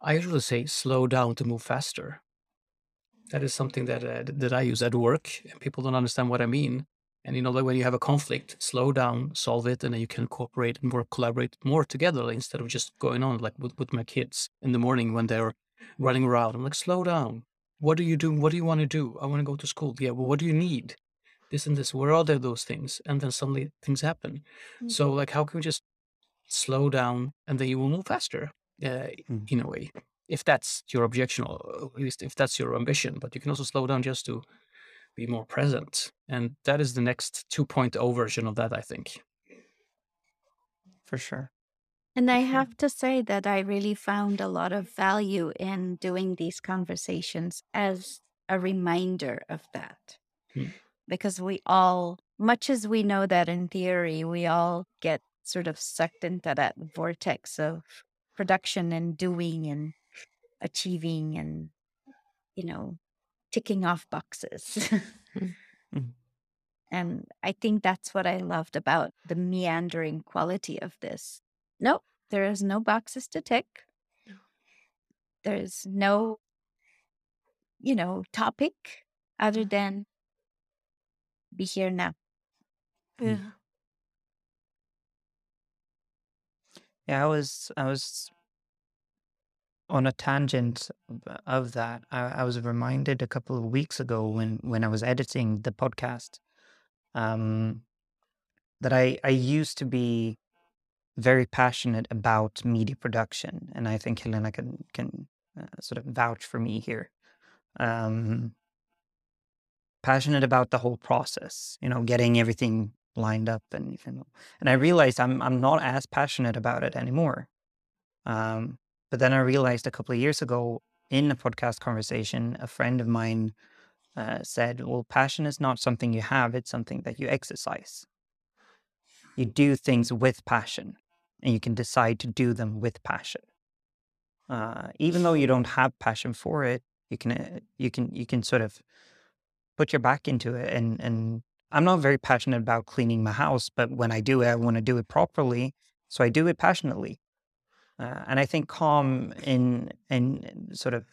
I usually say slow down to move faster. That is something that uh, that I use at work, and people don't understand what I mean. And you know, like when you have a conflict, slow down, solve it, and then you can cooperate and work, collaborate more together instead of just going on like with, with my kids in the morning when they're running around. I'm like, slow down. What do you do? What do you want to do? I want to go to school. Yeah. Well, what do you need? This and this. Where are there those things? And then suddenly things happen. Mm. So like, how can we just slow down and then you will move faster? Uh, Mm. in a way if that's your objection or at least if that's your ambition but you can also slow down just to be more present and that is the next 2.0 version of that i think For sure. And I have to say that I really found a lot of value in doing these conversations as a reminder of that. Hmm. Because we all much as we know that in theory, we all get sort of sucked into that vortex of production and doing and achieving and, you know, ticking off boxes. Mm. And I think that's what I loved about the meandering quality of this. Nope, there is no boxes to tick. There's no, you know, topic other than be here now. Yeah. Yeah, I was I was on a tangent of that. I, I was reminded a couple of weeks ago when when I was editing the podcast um, that I I used to be very passionate about media production, and I think Helena can can uh, sort of vouch for me here. Um, passionate about the whole process, you know, getting everything lined up, and and I realized I'm I'm not as passionate about it anymore. Um, but then I realized a couple of years ago in a podcast conversation, a friend of mine uh, said, Well, passion is not something you have, it's something that you exercise. You do things with passion, and you can decide to do them with passion. Uh, even though you don't have passion for it, you can uh, you can you can sort of put your back into it. And and I'm not very passionate about cleaning my house, but when I do it, I want to do it properly, so I do it passionately. Uh, and I think calm in in sort of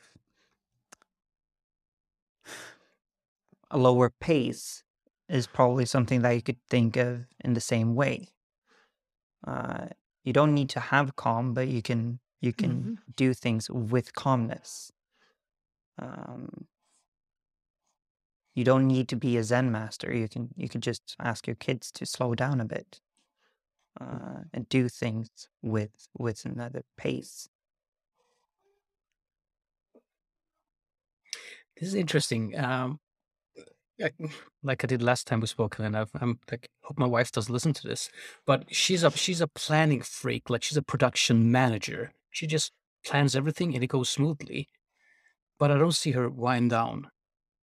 a lower pace is probably something that you could think of in the same way. Uh, you don't need to have calm, but you can you can Mhm. do things with calmness. Um, you don't need to be a Zen master. You can you can just ask your kids to slow down a bit uh, and do things with with another pace. This is interesting. Um, I- like I did last time we spoke, and I've, I'm like, hope my wife does listen to this. But she's a she's a planning freak. Like she's a production manager. She just plans everything and it goes smoothly. But I don't see her wind down.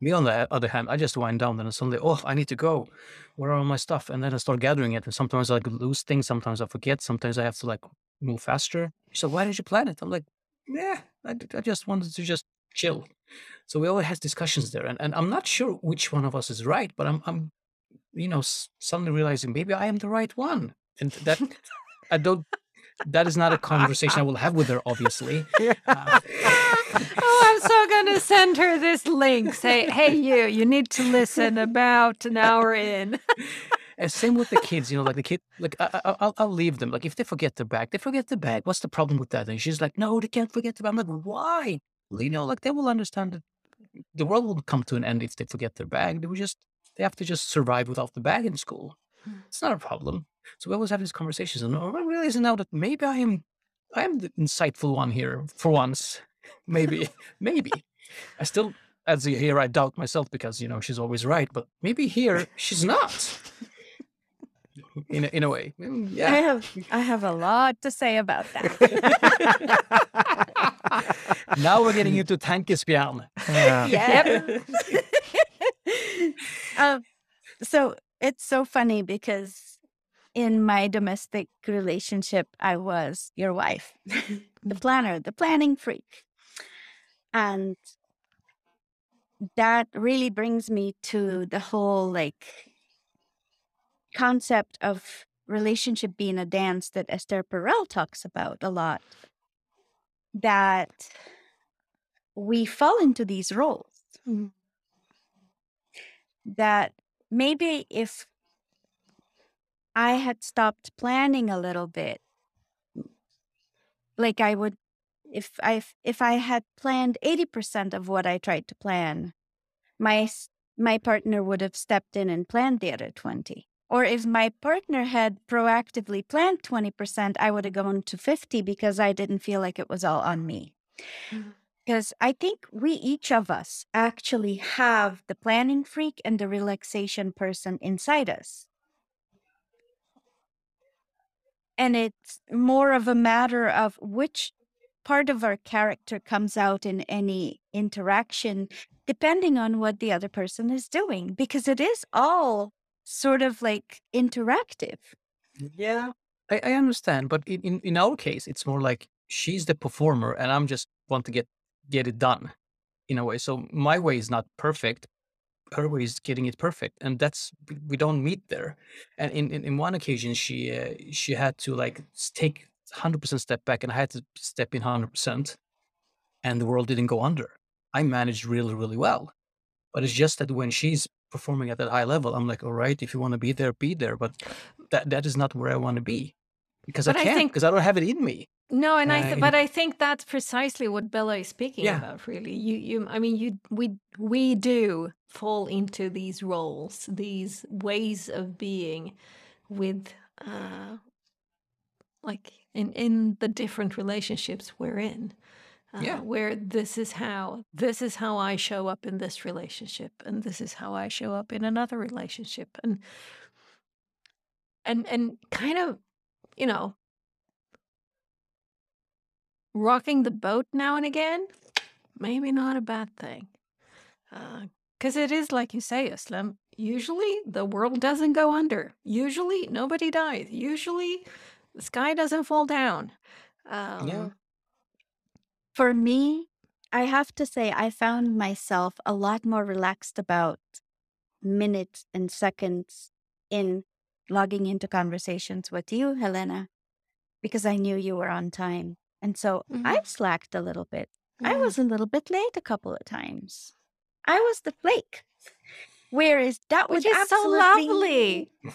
Me, on the other hand, I just wind down, and suddenly, oh, I need to go. Where are all my stuff? And then I start gathering it, and sometimes I like, lose things. Sometimes I forget. Sometimes I have to like move faster. So "Why did you plan it?" I'm like, "Yeah, I just wanted to just chill." So we always have discussions there, and, and I'm not sure which one of us is right, but I'm I'm you know suddenly realizing maybe I am the right one, and that I don't. That is not a conversation I will have with her, obviously. Uh, oh, I'm so gonna send her this link. Say, hey, you, you need to listen about an hour in. And same with the kids, you know, like the kid, like I, I, I'll, I'll leave them. Like if they forget their bag, they forget the bag. What's the problem with that? And she's like, no, they can't forget the bag. I'm like, why? You know, like they will understand that the world will come to an end if they forget their bag. They will just, they have to just survive without the bag in school. Hmm. It's not a problem. So we always have these conversations, and oh, I'm realizing now that maybe I am, I am the insightful one here for once. Maybe, maybe. I still, as you hear, I doubt myself because you know she's always right, but maybe here she's not. In a, in a way, Mm, I have I have a lot to say about that. now we're getting into tankespjärn. Yeah. Yep. um, so it's so funny because in my domestic relationship, I was your wife, the planner, the planning freak. And that really brings me to the whole like concept of relationship being a dance that Esther Perel talks about a lot. That we fall into these roles Mm. that maybe if I had stopped planning a little bit, like I would, if I if I had planned eighty percent of what I tried to plan, my my partner would have stepped in and planned the other twenty. Or if my partner had proactively planned twenty percent, I would have gone to fifty because I didn't feel like it was all on me mm-hmm. because I think we each of us actually have the planning freak and the relaxation person inside us. And it's more of a matter of which part of our character comes out in any interaction, depending on what the other person is doing, because it is all sort of like interactive. Yeah, I, I understand, but in, in our case, it's more like she's the performer, and I'm just want to get get it done, in a way. So my way is not perfect. Her way is getting it perfect, and that's we- we don't meet there. And in in, in one occasion, she uh, she had to like take hundred percent step back, and I had to step in hundred percent, and the world didn't go under. I managed really really well, but it's just that when she's performing at that high level, I'm like, all right, if you want to be there, be there, but that that is not where I want to be because But I I can't think- because I don't have it in me. No, and I Uh, th- in- but I think that's precisely what Bella is speaking Yeah. about. Really, you you I mean you we we do fall into these roles, these ways of being, with uh, like in in the different relationships we're in. Uh, Yeah. where this is how this is how I show up in this relationship, and this is how I show up in another relationship, and and and kind of you know rocking the boat now and again, maybe not a bad thing. Because it is like you say, Özlem. Usually the world doesn't go under. Usually nobody dies. Usually the sky doesn't fall down. Um, For me, I have to say, I found myself a lot more relaxed about minutes and seconds in logging into conversations with you, Helena, because I knew you were on time. And so Mhm. I slacked a little bit. I yeah. was a little bit late a couple of times. I was the flake. Whereas that Which is so absolutely lovely.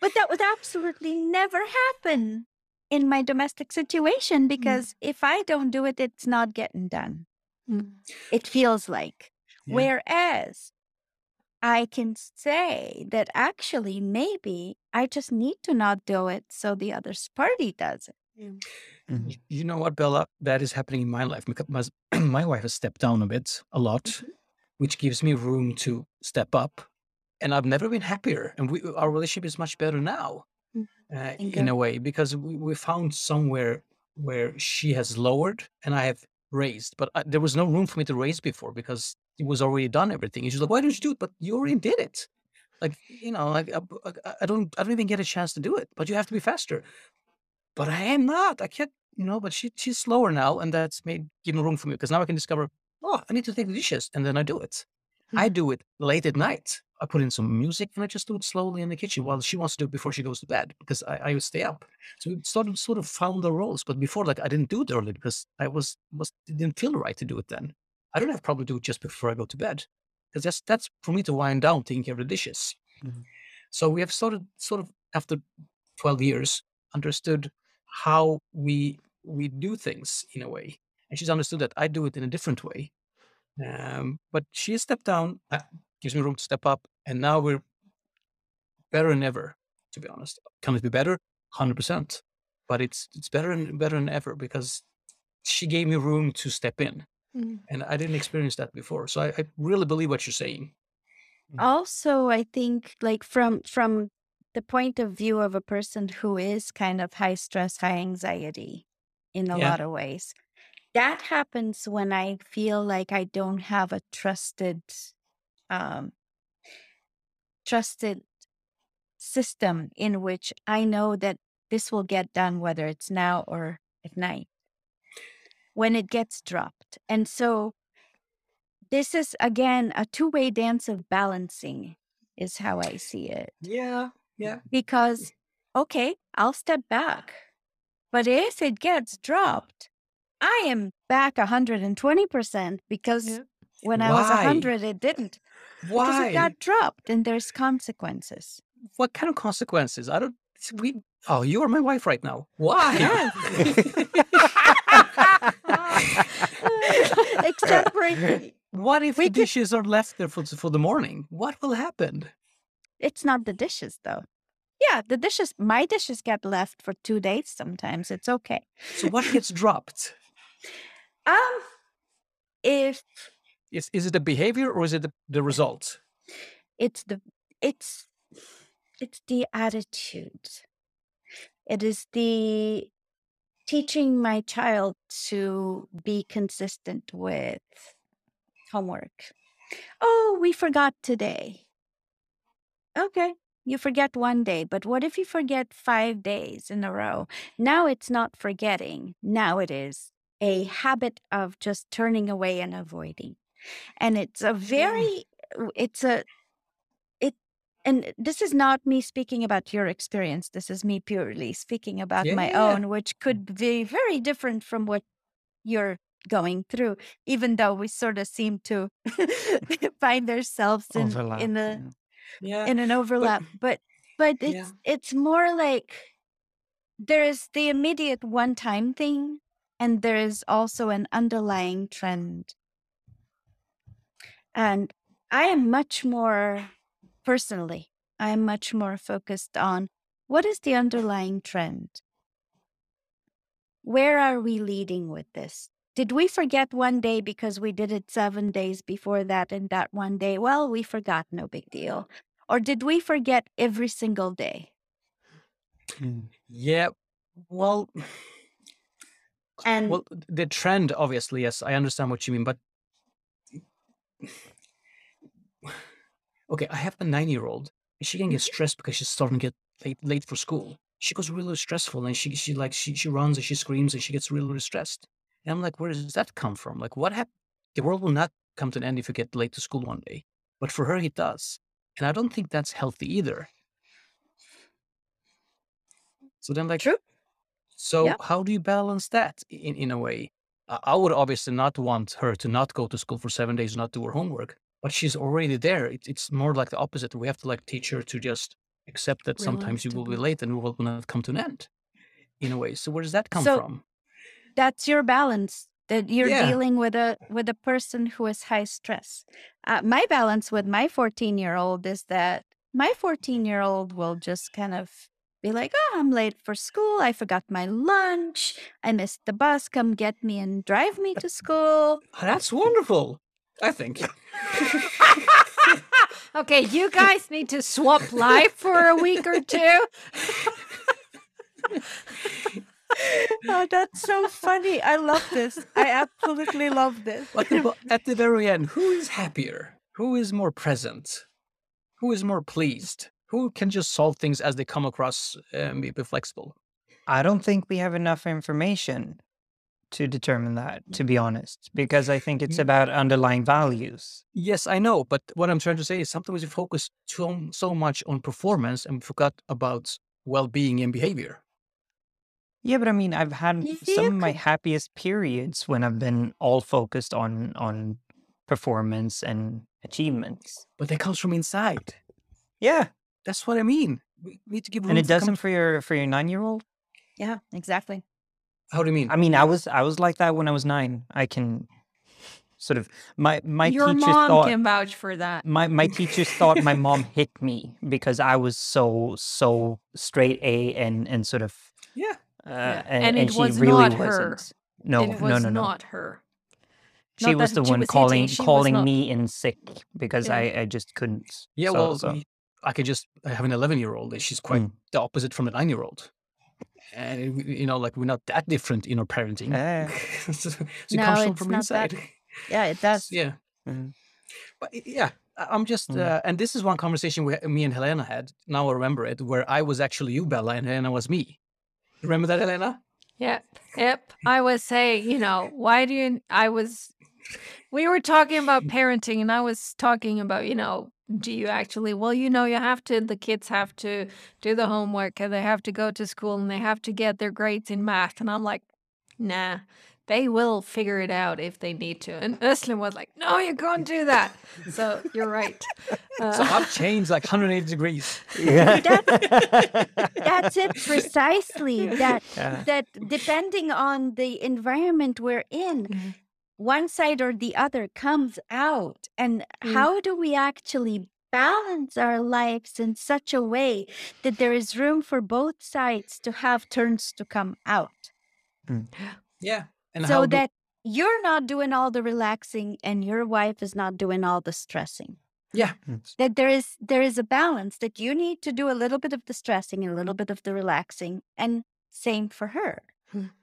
but that would absolutely never happen in my domestic situation because if I don't do it, it's not getting done. Mm. It feels like. Yeah. Whereas I can say that actually, maybe I just need to not do it so the other party does it. Mhm. You know what, Bella? That is happening in my life because my, my wife has stepped down a bit, a lot, Mm-hmm. which gives me room to step up. And I've never been happier. And we, our relationship is much better now, Mm. uh, in a way, because we, we found somewhere where she has lowered and I have raised. But I, there was no room for me to raise before because it was already done everything. And she's like, why don't you do it? But you already did it. Like, you know, like I, I- don't, I don't even get a chance to do it, but you have to be faster but I am not. I can't, you know. But she she's slower now, and that's made given room for me because now I can discover. Oh, I need to take the dishes, and then I do it. I do it late at night. I put in some music and I just do it slowly in the kitchen while she wants to do it before she goes to bed because I, I would stay up. So we sort of sort of found the roles. But before, like I didn't do it early because I was was didn't feel right to do it then. I don't have problem to do it just before I go to bed because that's that's for me to wind down taking care of the dishes. Mhm. So we have started sort of after twelve years understood how we we do things in a way, and she's understood that I do it in a different way. Um, but she stepped down, uh, gives me room to step up, and now we're better than ever. To be honest, can it be better? Hundred percent. But it's it's better and better than ever because she gave me room to step in, Mm. and I didn't experience that before. So I, I really believe what you're saying. Also, I think like from from the point of view of a person who is kind of high stress, high anxiety in a Yeah. lot of ways. That happens when I feel like I don't have a trusted um trusted system in which I know that this will get done whether it's now or at night. When it gets dropped. And so this is again a two-way dance of balancing is how I see it Yeah, yeah. because okay i'll step back but if it gets dropped i am back 120% because Yeah. when i was Why? 100 it didn't Why? because it got dropped and there's consequences what kind of consequences? I don't. We. Oh, you are my wife right now. Why? except for what if We the could- dishes are left there for for the morning? What will happen? it's not the dishes though yeah the dishes my dishes get left for two days sometimes it's okay So what gets dropped? Um if Is is it the behavior or is it the, the result? it's the it's it's the attitude it is the teaching my child to be consistent with homework oh we forgot today okay, you forget one day, but what if you forget five days in a row? Now it's not forgetting. Now it is a habit of just turning away and avoiding. And it's a very, it's a, it, and this is not me speaking about your experience. This is me purely speaking about Yeah, my yeah, yeah. own, which could be very different from what you're going through, even though we sort of seem to find ourselves in, Overlap. in the, yeah. Yeah. in an overlap but but it's Yeah. it's more like there is the immediate one time thing and there is also an underlying trend and i am much more personally i am much more focused on what is the underlying trend where are we leading with this did we forget one day because we did it seven days before that and that one day well we forgot no big deal or did we forget every single day Mm. Yeah. Well, and well, the trend, obviously, yes, I understand what you mean, but okay, I have a nine-year-old. She can get mm-hmm. stressed because she's starting to get late, late for school. She goes really stressful, and she she like she she runs and she screams and she gets really, really stressed. And I'm like, where does that come from? Like, what happened? The world will not come to an end if you get late to school one day, but for her it does, and I don't think that's healthy either. So then, like, True. So Yeah. how do you balance that in in a way? I would obviously not want her to not go to school for seven days, not do her homework, but she's already there. It, it's more like the opposite. We have to like teach her to just accept that sometimes you will be late and the world will not come to an end, in a way. So where does that come So- from? that's your balance that you're Yeah. dealing with a with a person who is high stress uh, my balance with my 14 year old is that my 14 year old will just kind of be like oh i'm late for school i forgot my lunch i missed the bus come get me and drive me to school That's wonderful. I think. okay, you guys need to swap life for a week or two. oh that's so funny i love this i absolutely love this But at the very end, who is happier? Who is more present? Who is more pleased? Who can just solve things as they come across and be, flexible? I don't think we have enough information to determine that, to be honest, because I think it's Mm. about underlying values. Yes, I know, but what I'm trying to say is sometimes we focus so, so much on performance and forgot about well-being and behavior. Yeah, but I mean, I've had some of my happiest periods when I've been all focused on on performance and achievements. But that comes from inside. Yeah, That's what I mean. We need to give room and it doesn't for your for your nine year old. yeah exactly How do you mean? I mean, I was I was like that when I was nine. I can sort of my my Your teachers mom thought can vouch for that. my my teachers thought my mom hit me because I was so so straight A and and sort of yeah. uh, Yeah, and, and and it she was really not her. wasn't. No, it was no, no, no. not her. she not was the she one was calling hitting, calling not- me in sick because Yeah. I I just couldn't. Yeah, So- well, so- we- I could just I have an 11 year old and she's quite Mm. the opposite from a nine year old. And, you know, like we're not that different in our parenting. Yeah. so, so it No, comes from, it's from not that- inside. yeah it does Yeah. Mhm. But yeah, I- I'm just, Mm. uh, and this is one conversation we, me and Helena had. Now I remember it, where I was actually you, Bella, and Helena was me. Remember that, Helena? Yep. Yep. I was saying, you know, why do you I was we were talking about parenting and I was talking about, you know, do you actually well, you know, you have to the kids have to do the homework and they have to go to school and they have to get their grades in math and I'm like, nah. They will figure it out if they need to. And Özlem was like, no, you can't do that. So you're right. So Uh, I've changed like 180 degrees. Yeah. that's it precisely that Yeah. that depending on the environment we're in Mhm. One side or the other comes out and Mm. how do we actually balance our lives in such a way that there is room for both sides to have turns to come out Yeah. And so how do- that you're not doing all the relaxing and your wife is not doing all the stressing yeah, that there is there is a balance that you need to do a little bit of the stressing and a little bit of the relaxing and same for her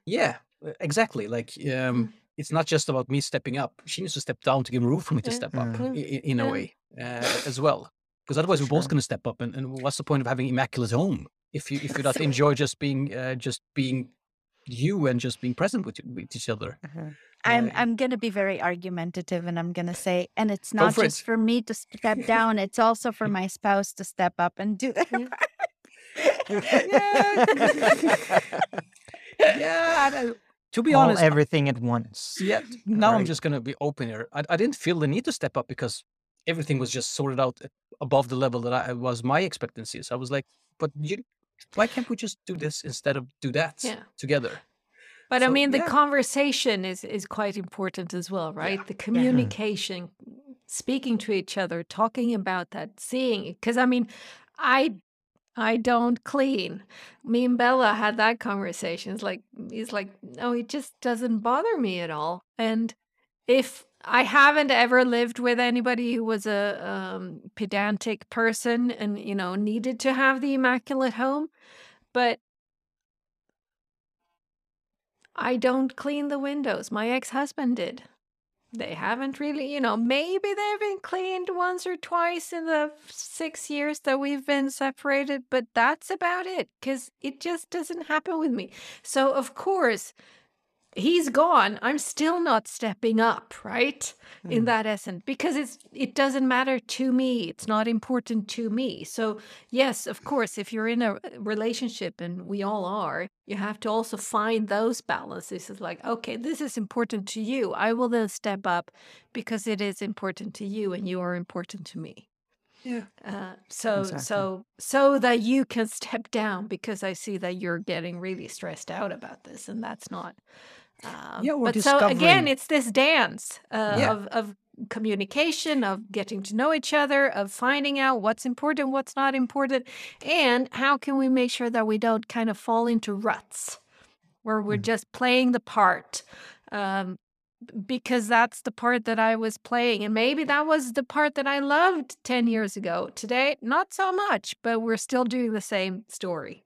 yeah, uh, exactly. Like, um, it's not just about me stepping up. She needs to step down to give room for me to step up Mm. i- i- in a way uh, as well. because otherwise we're both going to step up. And, and what's the point of having immaculate home if you if you don't enjoy just being uh, just being you and just being present with, with each other? Mhm. I'm Uh, I'm gonna be very argumentative and I'm gonna say, and it's not for it. just for me to step down, it's also for my spouse to step up and do that. yeah. I don't- to be All honest, everything at once. yeah. Now I'm just going to be open here. I, I didn't feel the need to step up because everything was just sorted out above the level that I was my expectancies. I was like, but you, why can't we just do this instead of do that Yeah. together? But I mean, the yeah. conversation is is quite important as well, right? The communication, speaking to each other, talking about that, seeing. Because I mean, I I don't clean. Me and Bella had that conversation. It's like he's like, no, it just doesn't bother me at all. And if I haven't ever lived with anybody who was a um, pedantic person and you know needed to have the immaculate home, but I don't clean the windows. My ex-husband did. They haven't really, you know, maybe they've been cleaned once or twice in the six years that we've been separated, but that's about it because it just doesn't happen with me. So, of course, he's gone. I'm still not stepping up, right? In that essence, because it's it doesn't matter to me. It's not important to me. So, yes, of course, if you're in a relationship, and we all are, you have to also find those balances. It's like, okay, this is important to you. I will then step up because it is important to you, and you are important to me. Yeah. Uh, so Exactly. so so that you can step down because I see that you're getting really stressed out about this, and that's not. Um, Yeah, but so again, it's this dance uh, Yeah. of of communication, of getting to know each other, of finding out what's important, what's not important, and how can we make sure that we don't kind of fall into ruts where we're just playing the part. Um, because that's the part that I was playing. And maybe that was the part that I loved 10 years ago. Today, not so much, but we're still doing the same story.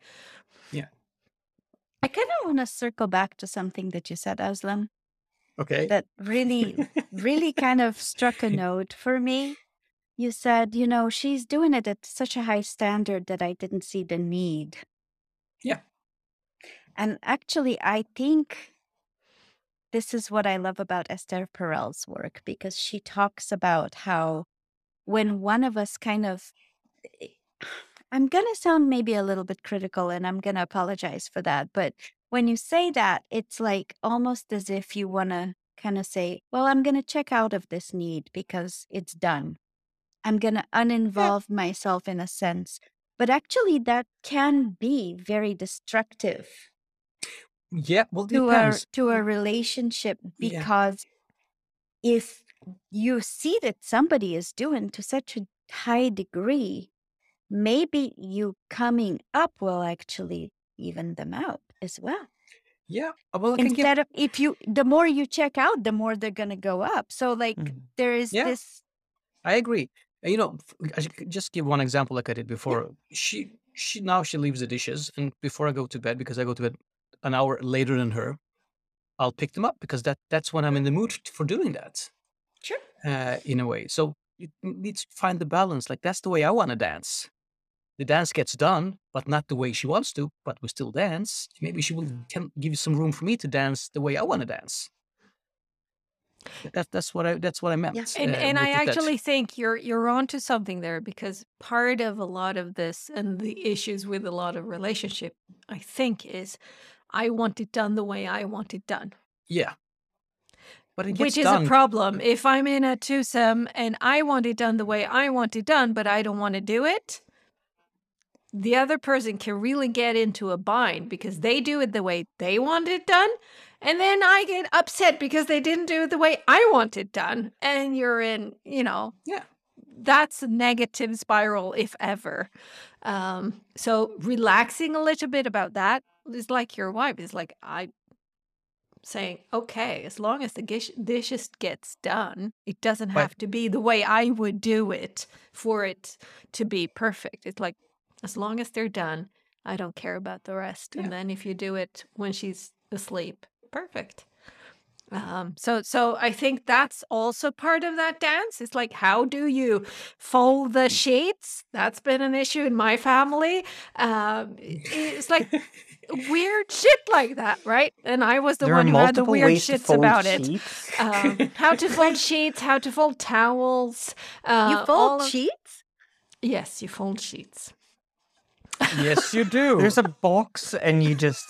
I kind of want to circle back to something that you said, Özlem, Okay. that really, really kind of struck a note for me. You said, you know, she's doing it at such a high standard that I didn't see the need. Yeah. And actually, I think this is what I love about Esther Perel's work because she talks about how when one of us kind of eh, I'm going to sound maybe a little bit critical and I'm going to apologize for that, but when you say that, it's like almost as if you want to kind of say, well, I'm going to check out of this need because it's done. I'm going to uninvolve myself in a sense. But actually, that can be very destructive Yeah. Well, to a, depends. to a relationship Yeah. because if you see that somebody is doing to such a high degree, maybe you coming up will actually even them out as well. Yeah. uh, Well, I can give. Instead of if you, the more you check out, the more they're gonna go up. So like Mhm. there is Yeah. this. I agree. You know, just give one example like I did before. She she now she leaves the dishes, and before I go to bed, because I go to bed an hour later than her, I'll pick them up because that that's when I'm in the mood for doing that. Sure. Uh, in a way, so you need to find the balance. Like that's the way I want to dance. The dance gets done, but not the way she wants to. But we still dance. Maybe she will can give you some room for me to dance the way I want to dance. That, that's what I that's what I meant. And uh, and I that. actually think you're you're onto something there because part of a lot of this and the issues with a lot of relationship, I think, is I want it done the way I want it done. Yeah. But Which is done. a problem. If I'm in a twosome and I want it done the way I want it done, but I don't want to do it, the other person can really get into a bind because they do it the way they want it done. And then I get upset because they didn't do it the way I want it done. And you're in, you know, Yeah. that's a negative spiral, if ever. Um, so relaxing a little bit about that is like your wife is like, I saying, okay, as long as the gish- dishes gets done, it doesn't But- have to be the way I would do it for it to be perfect. It's like, as long as they're done, I don't care about the rest. Yeah. And then if you do it when she's asleep, perfect. Um, so so I think that's also part of that dance. It's like how do you fold the sheets? That's been an issue in my family. Um, it's like weird shit like that, right? And I was the there one who had the weird shits about it. Um, how to fold sheets, how to fold towels. Uh, you fold of- sheets? Yes, you fold sheets. Yes, you do. There's a box, and you just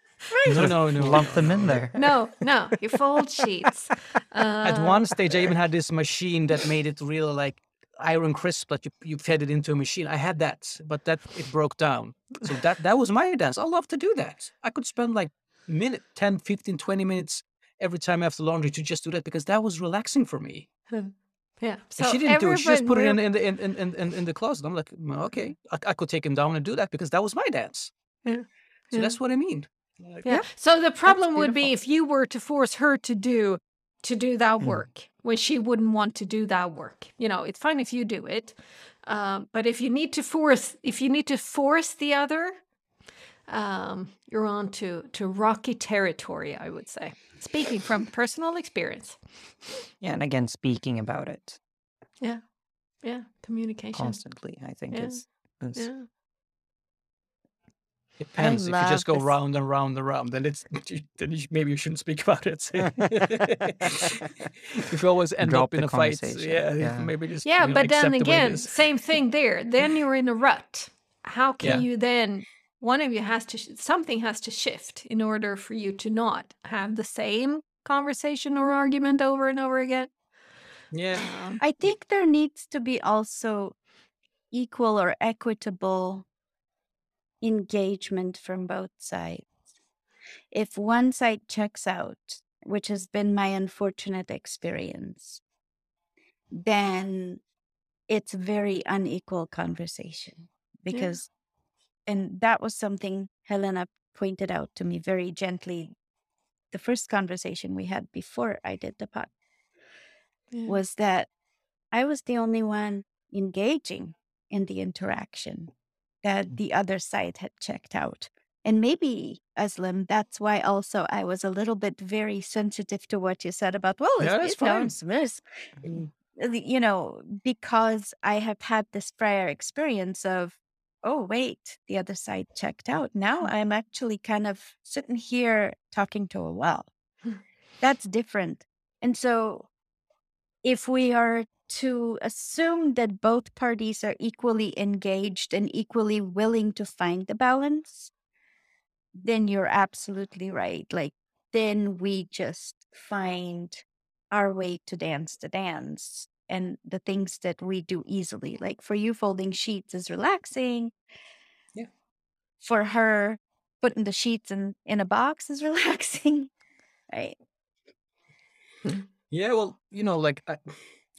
no, no, no. lump them in there. No, no, you fold sheets. At Uh, one stage, I even had this machine that made it real like iron crisp that you, you fed it into a machine. I had that, but that it broke down. So that that was my dance. I love to do that. I could spend like minute 10, 15, 20 minutes every time after laundry to just do that because that was relaxing for me. yeah. And So she didn't do it. She just put it in in the in, in, in, in the closet. I'm like, "Mm, okay, I, I could take him down and do that because that was my dance. Yeah, So yeah. that's what I mean. Like, Yeah. So the problem would be if you were to force her to do to do that Mm. work when she wouldn't want to do that work. You know, it's fine if you do it, um, but if you need to force if you need to force the other, um, you're on to to rocky territory. I would say, speaking from personal experience. Yeah, and again, speaking about it Yeah, Yeah. communication. constantly, I think Yeah. is, is Yeah. Depends. If you just go this. round and round and round, then it's then you, maybe you shouldn't speak about it. if you always end Drop up in the a fight, yeah, yeah. maybe just Yeah, you know, but then accept the again, same thing there. Then you're in a rut. How can Yeah. you then? One of you has to. sh- Something has to shift in order for you to not have the same conversation or argument over and over again. Yeah, Um, I think there needs to be also equal or equitable engagement from both sides. If one side checks out, which has been my unfortunate experience, then it's very unequal conversation because and that was something Helena pointed out to me very gently the first conversation we had before I did the pod was that I was the only one engaging in the interaction that the other side had checked out. And maybe, Özlem, that's why also I was a little bit very sensitive to what you said about, well, Yeah, it's, it fine. this. Uh, You know, because I have had this prior experience of, oh, wait, the other side checked out. Now mm. I'm actually kind of sitting here talking to a well. That's different. And so if we are to assume that both parties are equally engaged and equally willing to find the balance, then you're absolutely right. Like, then we just find our way to dance the dance and the things that we do easily. Like, for you, folding sheets is relaxing. Yeah. For her, putting the sheets in, in a box is relaxing. Right. yeah. Well, you know, like I,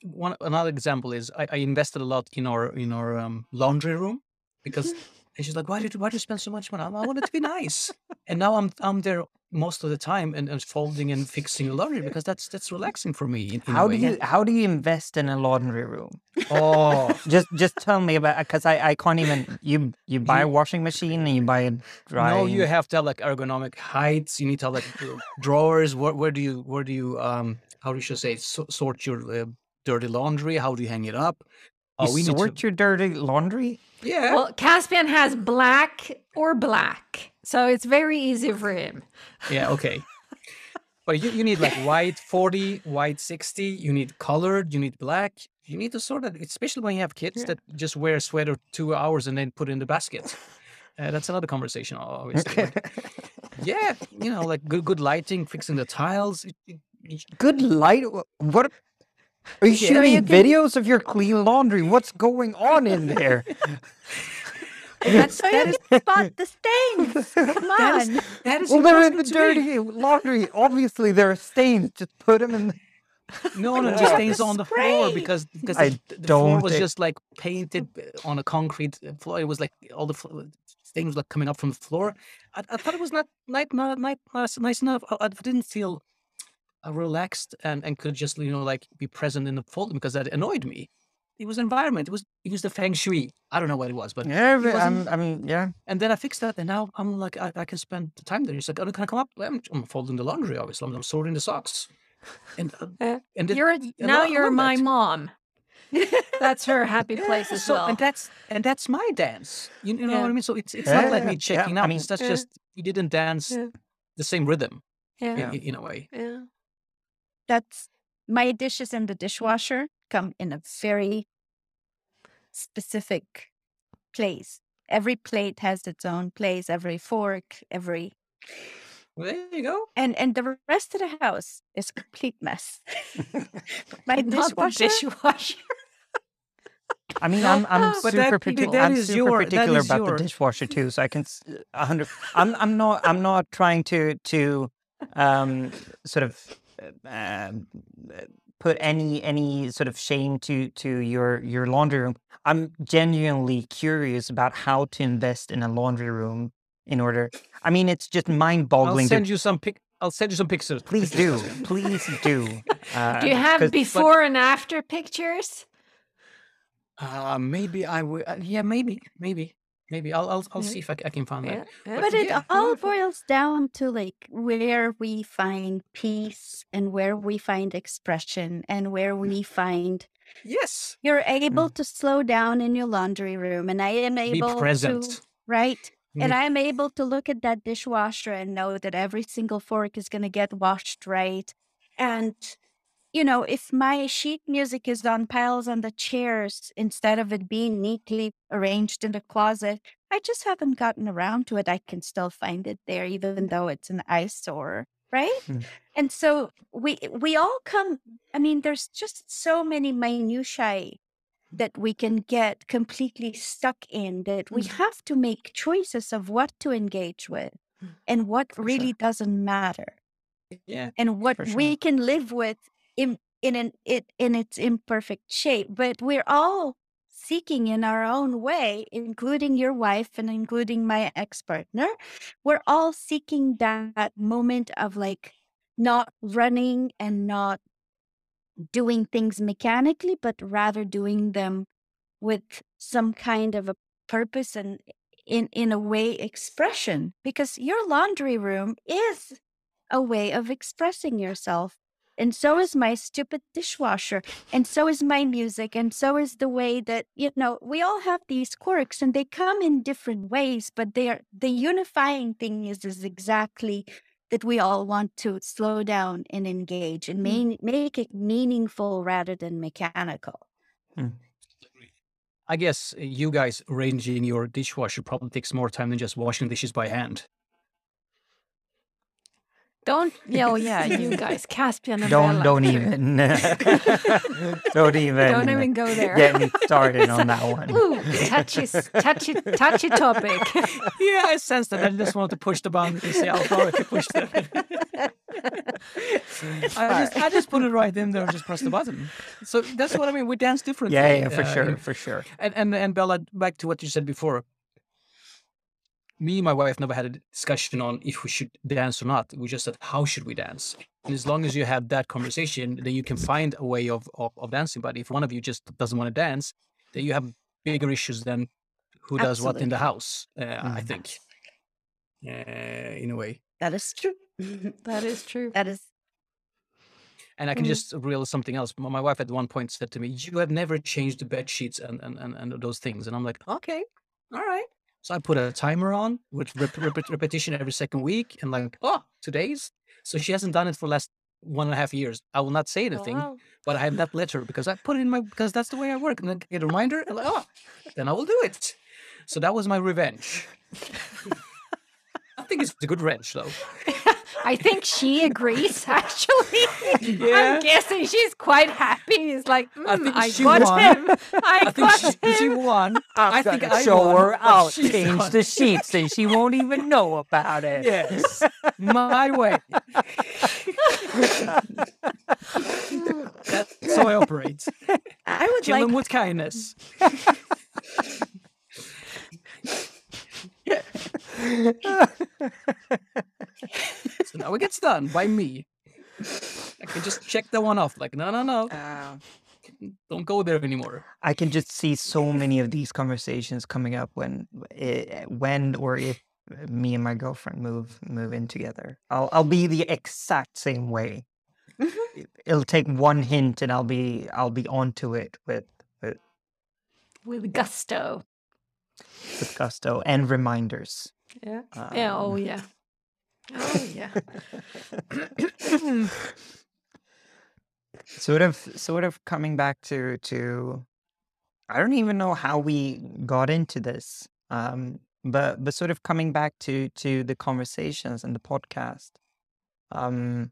one another example is I, I invested a lot in our in our um, laundry room because and she's like, why did why do you spend so much money? I want it to be nice, and now I'm I'm there most of the time and, and folding and fixing the laundry because that's that's relaxing for me. In, in how do way. you how do you invest in a laundry room? Oh, Just just tell me about because I I can't even you you buy a washing machine and you buy a drying. No, you have to have like ergonomic heights. You need to have like uh, drawers. Where, where do you where do you um how do you say so, sort your uh, dirty laundry? How do you hang it up? You Oh, we need sort to. your dirty laundry. Yeah. Well, Caspian has black or black, so it's very easy for him. yeah. Okay. But you, you need like white 40, white 60. You need colored. You need black. You need to sort it, especially when you have kids Yeah. that just wear a sweater two hours and then put it in the basket. Uh, that's another conversation, obviously. yeah, you know, like good good lighting, fixing the tiles. Good light. What? Are you Yeah. shooting you can- videos of your clean laundry? What's going on in there? That's, So that you is can spot the stains. Come on. that is well, they're in the important to me. dirty laundry. Obviously, there are stains. Just put them in. The... No, no, it just stains on the floor because because I the, the floor don't was think- just like painted on a concrete uh, floor. It was like all the flo- stains like coming up from the floor. I, I thought it was not nice, not, not nice, nice enough. I, I didn't feel uh, relaxed and and could just you know like be present in the folder because that annoyed me. It was environment. It was it was the feng shui. I don't know what it was, but Yeah, it but wasn't- I'm, I'm, yeah. and then I fixed that, and now I'm like I, I can spend the time there. He's like, oh, can I come up? I'm, I'm folding the laundry, obviously. I'm, I'm sorting the socks, and uh, Uh, and it- You're I now lo- I you're love my that. mom. That's her happy place as so, well. and that's and that's my dance. You, you know Yeah. what I mean? So it's it's Yeah, not like yeah, me yeah. out. I mean- that's Yeah. just you didn't dance Yeah. the same rhythm yeah. i- i- in a way. Yeah. That's my dishes in the dishwasher come in a very specific place. Every plate has its own place, every fork, every Well, there you go. and and the rest of the house is a complete mess. my Not dishwasher, dishwasher. I mean, I'm, I'm but super, that- particular. I'm super your- particular about your- the dishwasher too, so I can, hundred. I'm, I'm not, I'm not trying to, to, um, sort of, uh, um, uh, put any, any sort of shame to, to your, your laundry room. I'm genuinely curious about how to invest in a laundry room in order. I mean, it's just I'll mind-boggling. to- send you some pic. I'll send you some pictures. Please do, please do. Uh, Do you have before and after pictures? Uh, maybe I will. Uh, yeah, maybe, maybe, maybe. I'll I'll, I'll see if I can find Yeah. that. yeah. but it yeah, all boils down to like where we find peace and where we find expression and where we find Yes. you're able to slow down in your laundry room and I am Be able present. to right and Mm. I'm able to look at that dishwasher and know that every single fork is going to get washed right. And, you know, if my sheet music is on piles on the chairs instead of it being neatly arranged in the closet, I just haven't gotten around to it. I can still find it there, even though it's an eyesore, right? Mm. And so we we all come. I mean, there's just so many minutiae that we can get completely stuck in that we Mm. have to make choices of what to engage with Mm. and what For really sure. doesn't matter Yeah. and what For we can live with in in an, it in its imperfect shape but we're all seeking in our own way including your wife and including my ex-partner we're all seeking that moment of like not running and not doing things mechanically but rather doing them with some kind of a purpose and in in a way expression because your laundry room is a way of expressing yourself and so is my stupid dishwasher and so is my music and so is the way that you know we all have these quirks and they come in different ways but they are the unifying thing is is exactly that we all want to slow down and engage and main, make it meaningful rather than mechanical. I guess uh, you guys arranging your dishwasher probably takes more time than just washing dishes by hand. Don't. Yeah, oh yeah, you guys, Caspian and don't Bella. don't even don't even Don't even go there. get me started on that one. Ooh, touchy, touchy, touchy topic. yeah, I sense that. I just wanted to push the boundary and see how far I can push that. I just, I just put it right in there and just press the button. So that's what I mean. We dance differently. Yeah, yeah, for uh, sure, for sure. And, and and Bella, back to what you said before. Me and my wife never had a discussion on if we should dance or not. We just said how should we dance. And as long as you have that conversation, then you can find a way of of, of dancing. But if one of you just doesn't want to dance, then you have bigger issues than who does what in the house. Uh, I Mhm. think, uh, in a way. that is true That is true. that is And I can Mm. just realize something else. My my wife at one point said to me, "You have never changed the bed sheets and and, and, and those things." And I'm like, "Okay, all right." So I put a timer on with rep- rep- repetition every second week, and like, oh, today's. So she hasn't done it for the last one and a half years. I will not say oh, anything, Wow. but I have not let her because I put it in my because that's the way I work. And then get a reminder, and like, oh, then I will do it. So that was my revenge. I think it's a good wrench, though. I think she agrees. Actually, Yeah. I'm guessing she's quite happy. It's like mm, I I, think she got won. him. I, I think got she, she him. won. I think I show won, her but out, she's change won. the sheets, and she won't even know about it. Yes, my way. That's how I operate. i would Kill like them with kindness. So now it gets done by me. I can just check that one off. Like, no, no, no. don't go there anymore. I can just see so many of these conversations coming up when when or if me and my girlfriend move move in together. I'll I'll be the exact same way. Mhm. It'll take one hint and I'll be I'll be onto it with with, With gusto. With gusto and reminders. Yeah. yeah. Oh, Um, yeah. Oh, yeah. sort of sort of coming back to to I don't even know how we got into this. Um but but sort of coming back to to the conversations and the podcast. Um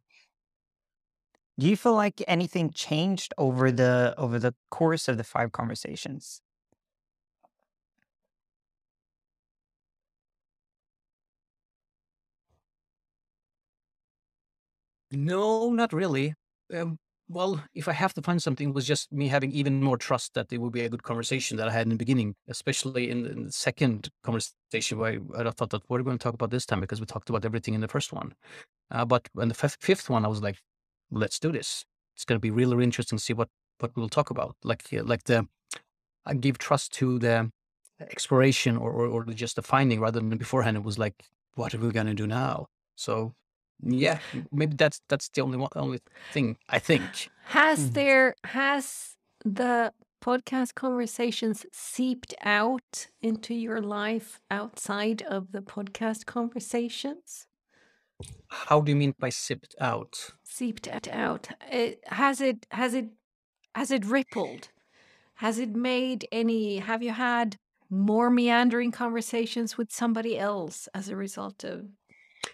do you feel like anything changed over the over the course of the five conversations? No, not really. Um, well, if I have to find something, it was just me having even more trust that it would be a good conversation that I had in the beginning, especially in the, in the second conversation where I, I thought that what are we going to talk about this time because we talked about everything in the first one. Uh, but in the fifth, fifth one, I was like, let's do this. It's going to be really, really interesting to see what what we'll talk about. Like uh, like the I give trust to the exploration or or, or just the finding rather than beforehand. It was like, what are we going to do now? So yeah, maybe that's that's the only one, only thing I think. Has Mm. there has the podcast conversations seeped out into your life outside of the podcast conversations? How do you mean by seeped out? Seeped out. It, has it has it has it rippled? Has it made any have you had more meandering conversations with somebody else as a result of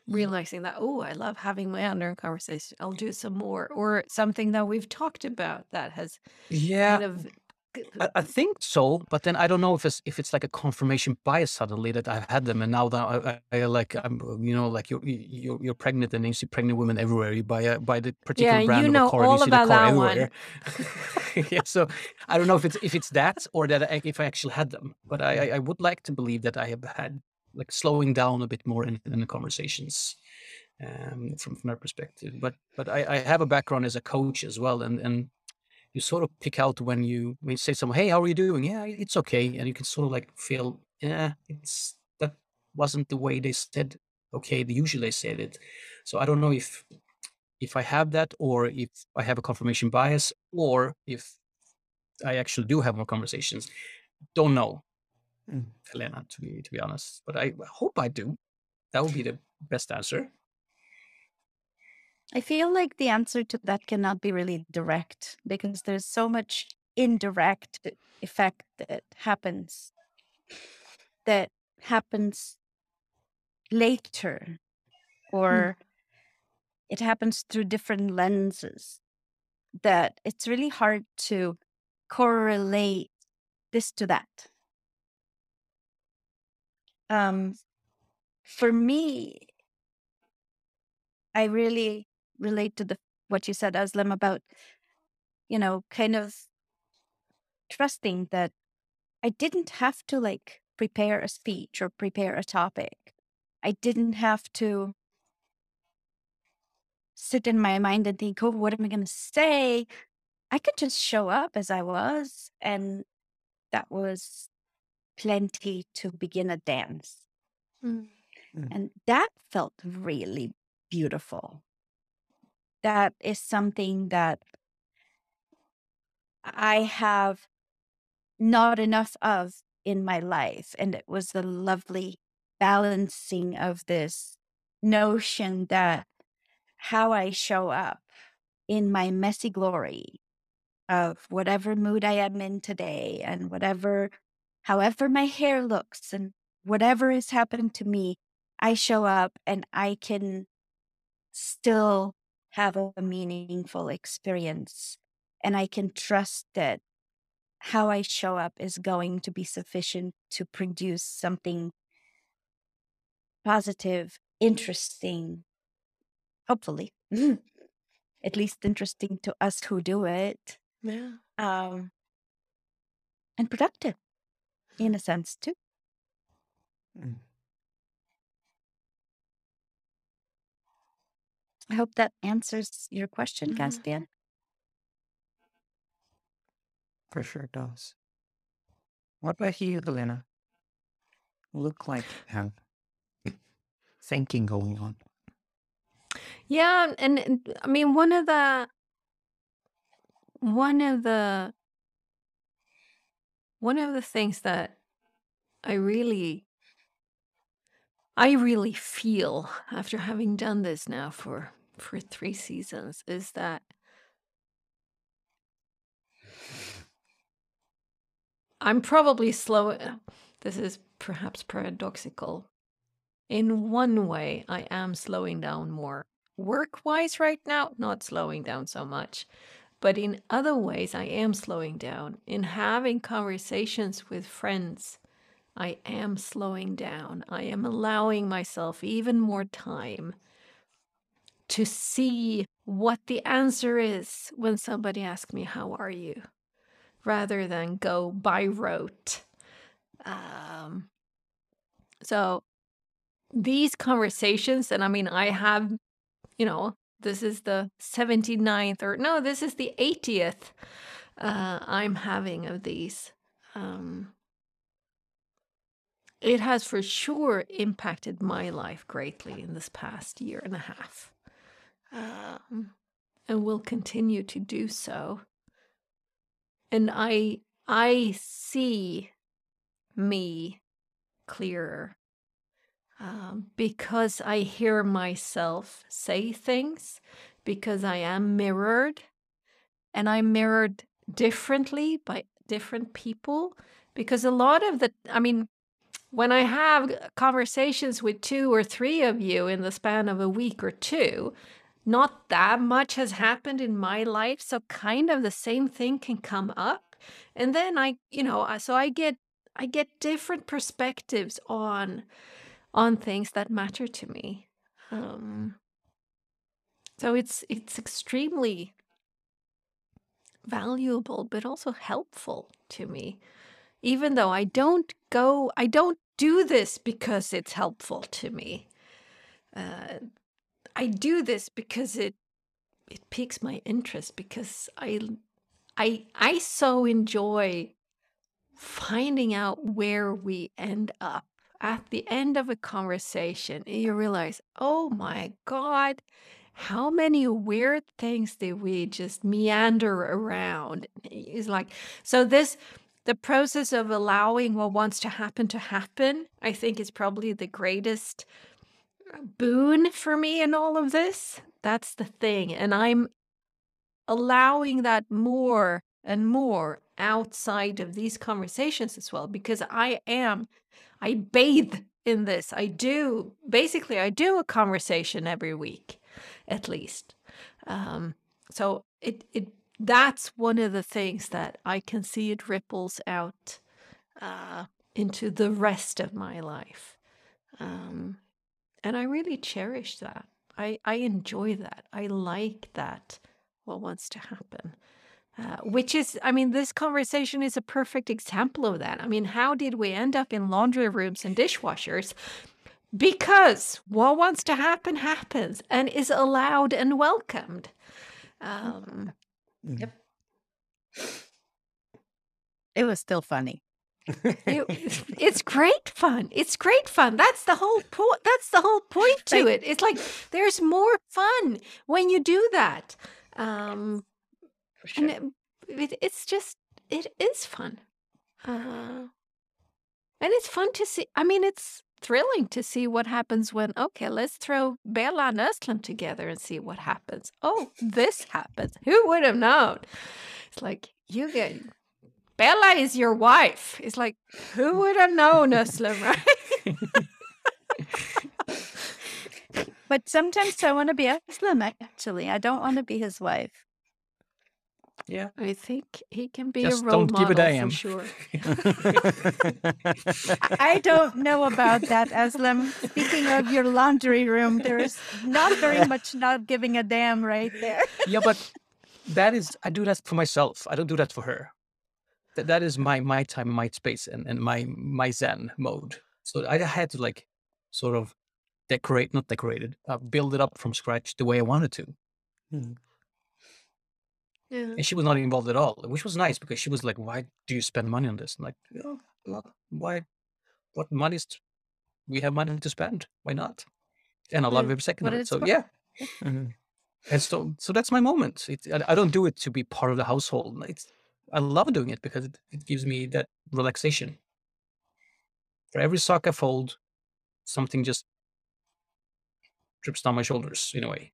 Mm. realizing that oh i love having meandering conversation. i'll do some more or something that we've talked about that has Yeah, kind of I, think so, but then I don't know if it's if it's like a confirmation bias suddenly that I've had them, and now that I, I, I like I'm you know like you're you're you're pregnant and you see pregnant women everywhere. You buy a buy the particular Yeah, brand you of know a car all you see the about car that one. everywhere. yeah, so I don't know if it's if it's that or that I, if I actually had them, but I- I would like to believe that I have had like slowing down a bit more in, in the conversations um, from from that perspective. But but I, I have a background as a coach as well, and and you sort of pick out when you when you say someone, "Hey, how are you doing?" Yeah, it's okay, and you can sort of like feel, yeah, it's that wasn't the way they said. Okay, they usually said it. So I don't know if if I have that, or if I have a confirmation bias, or if I actually do have more conversations. Don't know, Mm. Helena, to be to be honest. But I hope I do. That would be the best answer. I feel like the answer to that cannot be really direct because there's so much indirect effect that happens that happens later or it happens through different lenses that it's really hard to correlate this to that. Um, for me, I really relate to the what you said, Özlem, about you know, kind of trusting that I didn't have to like prepare a speech or prepare a topic. I didn't have to sit in my mind and think, oh, what am I going to say? I could just show up as I was, and that was plenty to begin a dance. Mm. And that felt really beautiful. That is something that I have not enough of in my life. And it was the lovely balancing of this notion that how I show up in my messy glory of whatever mood I am in today and whatever, however my hair looks and whatever is happening to me, I show up and I can still have a meaningful experience. And I can trust that how I show up is going to be sufficient to produce something positive, interesting, hopefully, at least interesting to us who do it, Yeah. um, and productive in a sense too. Mm. I hope that answers your question, Mhm. Caspian. For sure it does. What about you, Helena? Look like you have thinking going on. Yeah, and, and I mean one of the one of the one of the things that I really I really feel after having done this now for for 3 seasons is that I'm probably slow this is perhaps paradoxical. In one way, I am slowing down more work-wise right now, not slowing down so much. But in other ways, I am slowing down. In having conversations with friends, I am slowing down. I am allowing myself even more time to see what the answer is when somebody asks me, How are you? rather than go by rote. Um, so these conversations, and I mean, I have, you know, this is the 79th or no, this is the 80th uh, I'm having of these. Um, it has for sure impacted my life greatly in this past year and a half, um, and will continue to do so. And I, I see me clearer um, because I hear myself say things, because I am mirrored, and I'm mirrored differently by different people. Because a lot of the, I mean, when I have conversations with two or three of you in the span of a week or two, not that much has happened in my life. So, kind of the same thing can come up. And then I, you know, so I get I get different perspectives on on things that matter to me. Um, so it's it's extremely valuable, but also helpful to me. Even though I don't go, I don't do this because it's helpful to me. Uh, I do this because it it piques my interest because I I I so enjoy finding out where we end up at the end of a conversation you realize oh my god how many weird things did we just meander around? It's like so this the process of allowing what wants to happen to happen i think is probably the greatest uh, boon for me in all of this. That's the thing and i'm allowing that more and more outside of these conversations as well because I am I bathe in this. I do basically I do a conversation every week at least. Um so it it that's one of the things that I can see it ripples out uh into the rest of my life. Um and I really cherish that. I I enjoy that. I like that what wants to happen. Uh, which is, I mean, this conversation is a perfect example of that. I mean, how did we end up in laundry rooms and dishwashers? Because what wants to happen happens and is allowed and welcomed. Um, Yep. It was still funny. it, it's great fun. It's great fun. That's the whole point. That's the whole point to it. It's like there's more fun when you do that. Um, For and sure. it, it, it's just it is fun. Uh, and it's fun to see i mean it's thrilling to see what happens when okay let's throw bella and Özlem together and see what happens. Oh this happens. Who would have known? It's like you get bella is your wife. It's like who would have known Özlem, right? But sometimes I want to be Özlem, actually. I don't want to be his wife. Yeah. i think he can be Just a role don't give a model damn. for sure I don't know about that, Özlem. Speaking of your laundry room, there's not very much not giving a damn right there. yeah, but that is I do that for myself. I don't do that for her. That that is my my time, my space, and, and my my Zen mode. So I had to like sort of decorate, not decorate it, uh, build it up from scratch the way I wanted to. Mm. Yeah. and she was not involved at all, which was nice because she was like, "Why do you spend money on this?" I'm like, "Oh, well, why? What money is? We have money to spend. Why not?" And I love every second what of it. it's So for. yeah, Mhm. and so so that's my moment. It, I, I don't do it to be part of the household. It's I love doing it because it, it gives me that relaxation. For every sock I fold, something just drips down my shoulders in a way.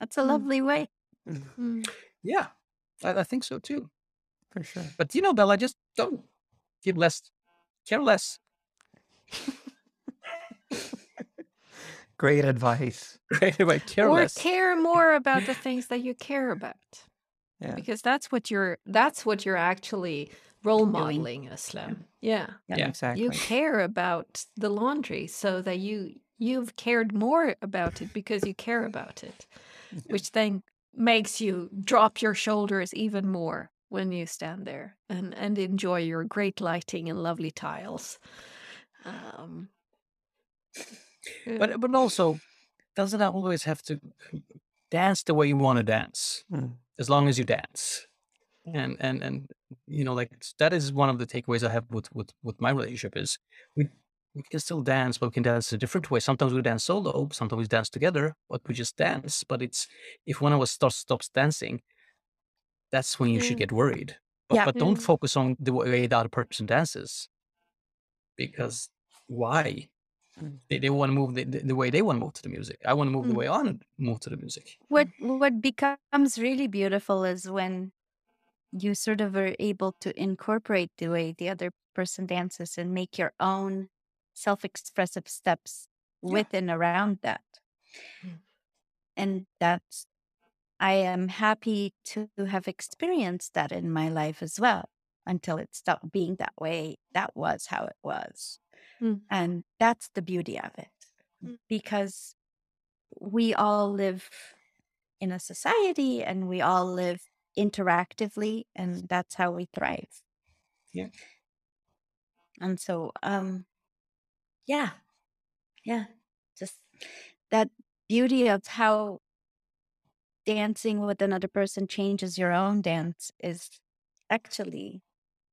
That's a Mm. lovely way. Mm. Yeah, I, I think so too. For sure. But you know, Bella, just don't give less, care less. Great advice. Great advice. care or less. care more about the things that you care about Yeah. because that's what you're that's what you're actually role Doing. modeling Özlem. Yeah. Yeah. Exactly. You care about the laundry so that you you've cared more about it because you care about it, which then makes you drop your shoulders even more when you stand there and and enjoy your great lighting and lovely tiles. Um. But but also, doesn't that always have to dance the way you want to dance, Mm. as long as you dance. And and and you know, like that is one of the takeaways I have with with with my relationship is we we can still dance, but we can dance a different way. Sometimes we dance solo, sometimes we dance together, but we just dance. But it's if one of us starts stops dancing, that's when you should get worried. But Yeah. but don't Yeah. focus on the way the other person dances, because why? Mm. They, they want to move the, the, the way they want to move to the music. I want to move the Mm. way I want to move to the music. What what becomes really beautiful is when you sort of are able to incorporate the way the other person dances and make your own self-expressive steps Yeah. with and around that. Mm. And that's I am happy to have experienced that in my life as well until it stopped being that way. That was how it was. Mm. And that's the beauty of it Mm. because we all live in a society and we all live interactively and that's how we thrive. Yeah. And so um yeah. Yeah. Just that beauty of how dancing with another person changes your own dance is actually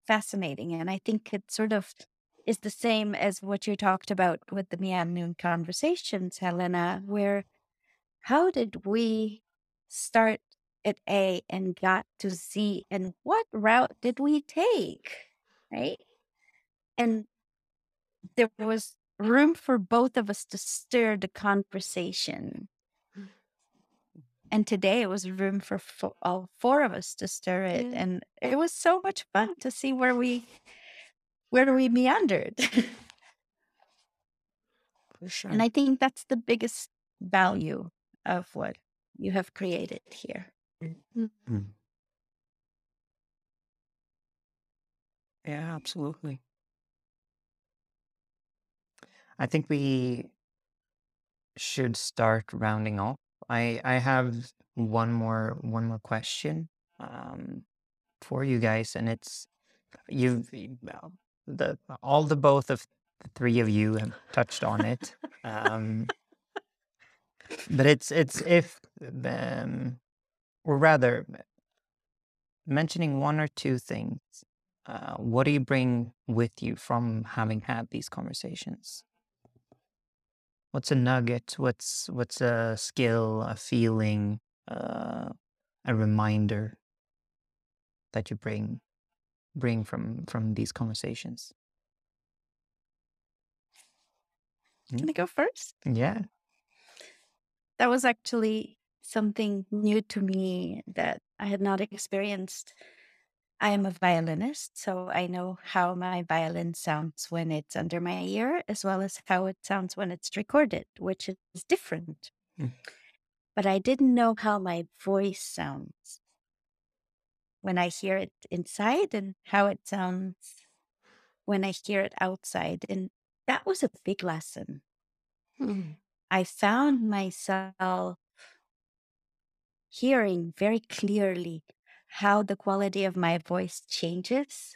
fascinating. And I think it sort of is the same as what you talked about with the Mian Noon conversations, Helena, where how did we start at A and got to Z and what route did we take? Right. And there was room for both of us to stir the conversation. Mm. And today it was room for fo- all four of us to stir it. Yeah. And it was so much fun to see where we where we meandered. For sure. and I think that's the biggest value of what you have created here. Mm. mm. mm. Yeah, absolutely. I think we should start rounding off. I I have one more one more question um for you guys and it's you've the all the both of the three of you have touched on it. Um but it's it's if um or rather mentioning one or two things uh, what do you bring with you from having had these conversations what's a nugget what's what's a skill a feeling uh, a reminder that you bring bring from from these conversations Can I go first? yeah That was actually something new to me that I had not experienced. I am a violinist, so I know how my violin sounds when it's under my ear, as well as how it sounds when it's recorded, which is different. Mm. But I didn't know how my voice sounds when I hear it inside and how it sounds when I hear it outside. And that was a big lesson. Mm. I found myself hearing very clearly how the quality of my voice changes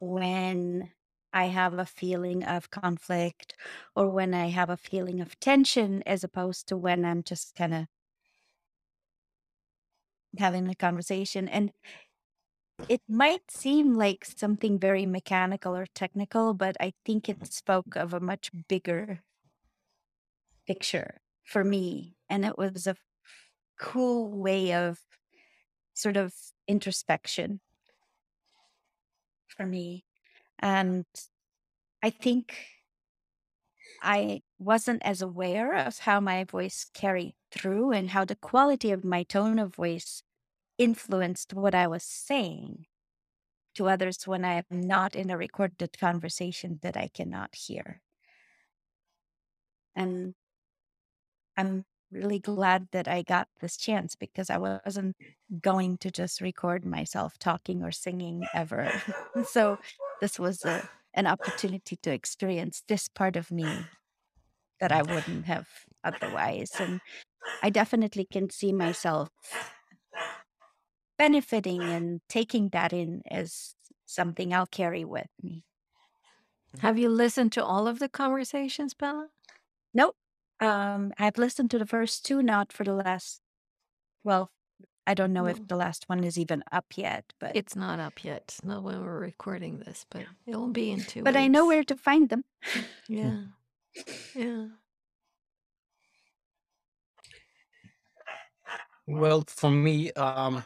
when I have a feeling of conflict or when I have a feeling of tension, as opposed to when I'm just kind of having a conversation. And it might seem like something very mechanical or technical, but I think it spoke of a much bigger picture for me. And it was a cool way of sort of introspection for me. And I think I wasn't as aware of how my voice carried through and how the quality of my tone of voice influenced what I was saying to others when I am not in a recorded conversation that I cannot hear. And I'm really glad that I got this chance because I wasn't going to just record myself talking or singing ever. so this was a, an opportunity to experience this part of me that I wouldn't have otherwise. And I definitely can see myself benefiting and taking that in as something I'll carry with me. Have you listened to all of the conversations, Bella? Nope. Um, I've listened to the first two, not for the last. Well, I don't know No. if the last one is even up yet, but It's not up yet. Not when we're recording this, but it will be in two but I know where to find them. Yeah. Yeah. Well, for me, um,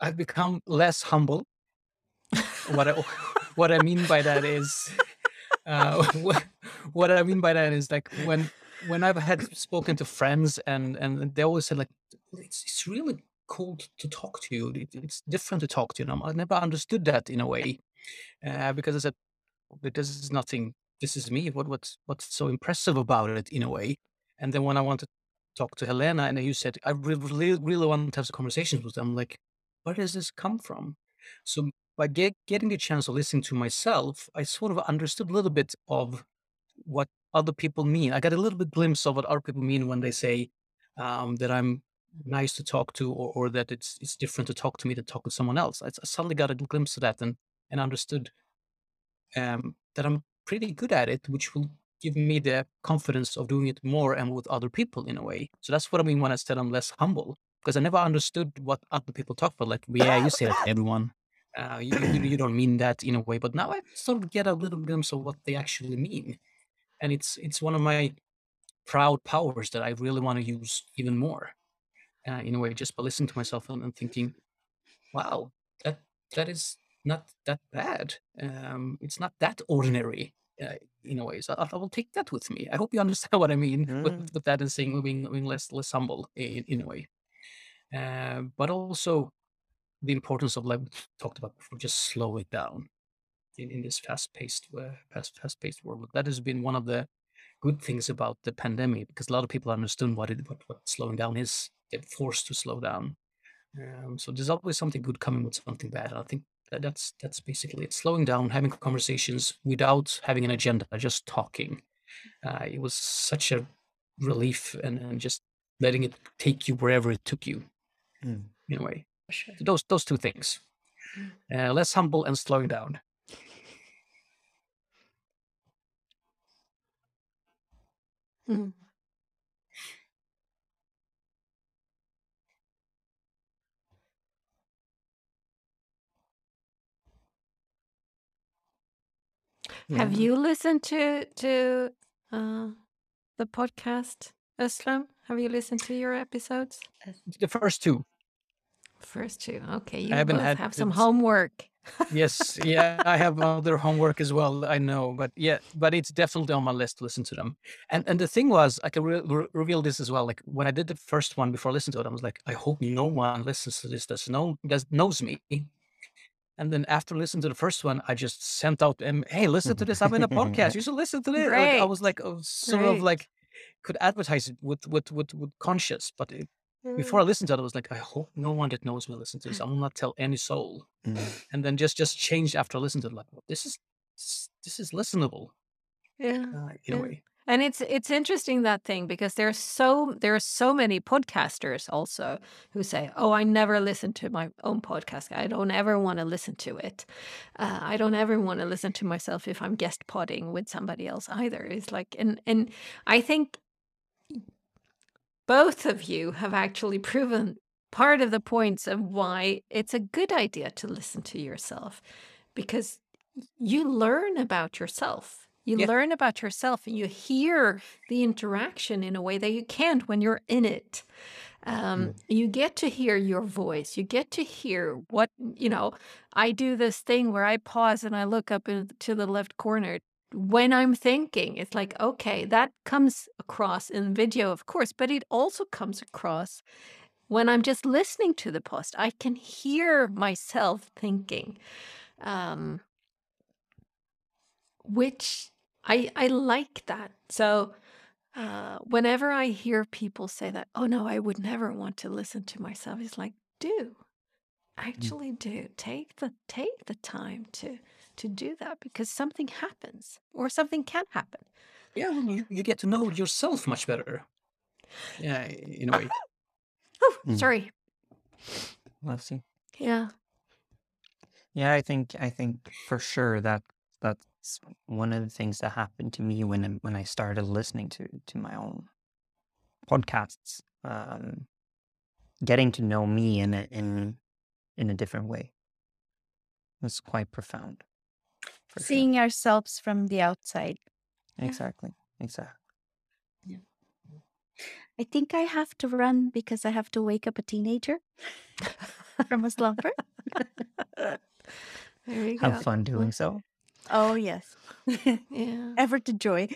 I've become less humble. What I what I mean by that is, uh, what, what I mean by that is like when when I've had spoken to friends and and they always said like it's it's really cool to talk to you. It, it's different to talk to you. And I'm- never understood that in a way uh, because I said this is nothing. This is me. What what's what's so impressive about it in a way? And then when I wanted to talk to Helena, and you said I really really want to have conversations with them, like where does this come from? So by get, getting the chance to listen to myself, I sort of understood a little bit of what other people mean. I got a little bit glimpse of what other people mean when they say um, that I'm nice to talk to, or, or that it's it's different to talk to me than talk to someone else. I suddenly got a glimpse of that and and understood um, that I'm pretty good at it, which will give me the confidence of doing it more and with other people in a way. So that's what I mean when I said I'm less humble, because I never understood what other people talk about. Like, yeah, you say that to everyone. Uh, you, you, you don't mean that in a way, but now I sort of get a little glimpse of what they actually mean, and it's it's one of my proud powers that I really want to use even more. Uh, in a way, just by listening to myself and, and thinking, wow, that that is not that bad. Um, it's not that ordinary uh, in a way. So I, I will take that with me. I hope you understand what I mean Mm. with, with that and saying being, being less less humble in, in a way. Uh, but also the importance of like we talked about before, just slow it down in, in this fast paced uh, fast fast paced world. That has been one of the good things about the pandemic because a lot of people understood what it what, what slowing down is. They're forced to slow down. Um, so there's always something good coming with something bad. I think that that's that's basically it. Slowing down, having conversations without having an agenda, just talking. Uh, it was such a relief and, and just letting it take you wherever it took you Mm. in a way. Sure. So those those two things. Uh, less humble and slowing down. Mm. Have Yeah. you listened to to uh, the podcast, Özlem? Have you listened to your episodes? The first two. First two. Okay, you haven't both had have some homework. Yes, yeah, I have other homework as well. I know, but yeah, but it's definitely on my list to listen to them. And and the thing was, I can re- re- reveal this as well. Like when I did the first one before I listened to it, I was like, I hope no one listens to this that know does knows me. And then after listening to the first one, I just sent out, um, "Hey, listen to this! I'm in a podcast. You should listen to this." Like, I was like, oh, sort of like could advertise it with with with with conscious, but it, before I listened to it, I was like, I hope no one that knows me listens to this. I will not tell any soul. Mm. And then just just changed after I listened to it, like this is this, is listenable yeah. uh, in a Yeah. way. And it's it's interesting that thing because there's so there are so many podcasters also who say, "Oh, I never listen to my own podcast. I don't ever want to listen to it. Uh, I don't ever want to listen to myself if I'm guest podding with somebody else either." It's like, and and I think both of you have actually proven part of the points of why it's a good idea to listen to yourself because you learn about yourself. You Yeah. learn about yourself and you hear the interaction in a way that you can't when you're in it. Um, You get to hear your voice. You get to hear what, you know, I do this thing where I pause and I look up in, to the left corner when I'm thinking. It's like, okay, that comes across in video, of course, but it also comes across when I'm just listening to the post. I can hear myself thinking, um, which I I like that. So uh, whenever I hear people say that, oh no, I would never want to listen to myself, it's like, do actually do take the take the time to to do that because something happens or something can happen. Yeah, you, you get to know yourself much better. Yeah, in a way. Oh, Mm. sorry. Let's see. Yeah. Yeah, I think I think for sure that that's one of the things that happened to me when I- when I started listening to to my own podcasts. Um, getting to know me in a, in in a different way was quite profound. For sure. Seeing ourselves from the outside. exactly, exactly. I think I have to run because I have to wake up a teenager from a slumber. Have go. fun doing so. Oh, yes. Yeah. Ever to joy.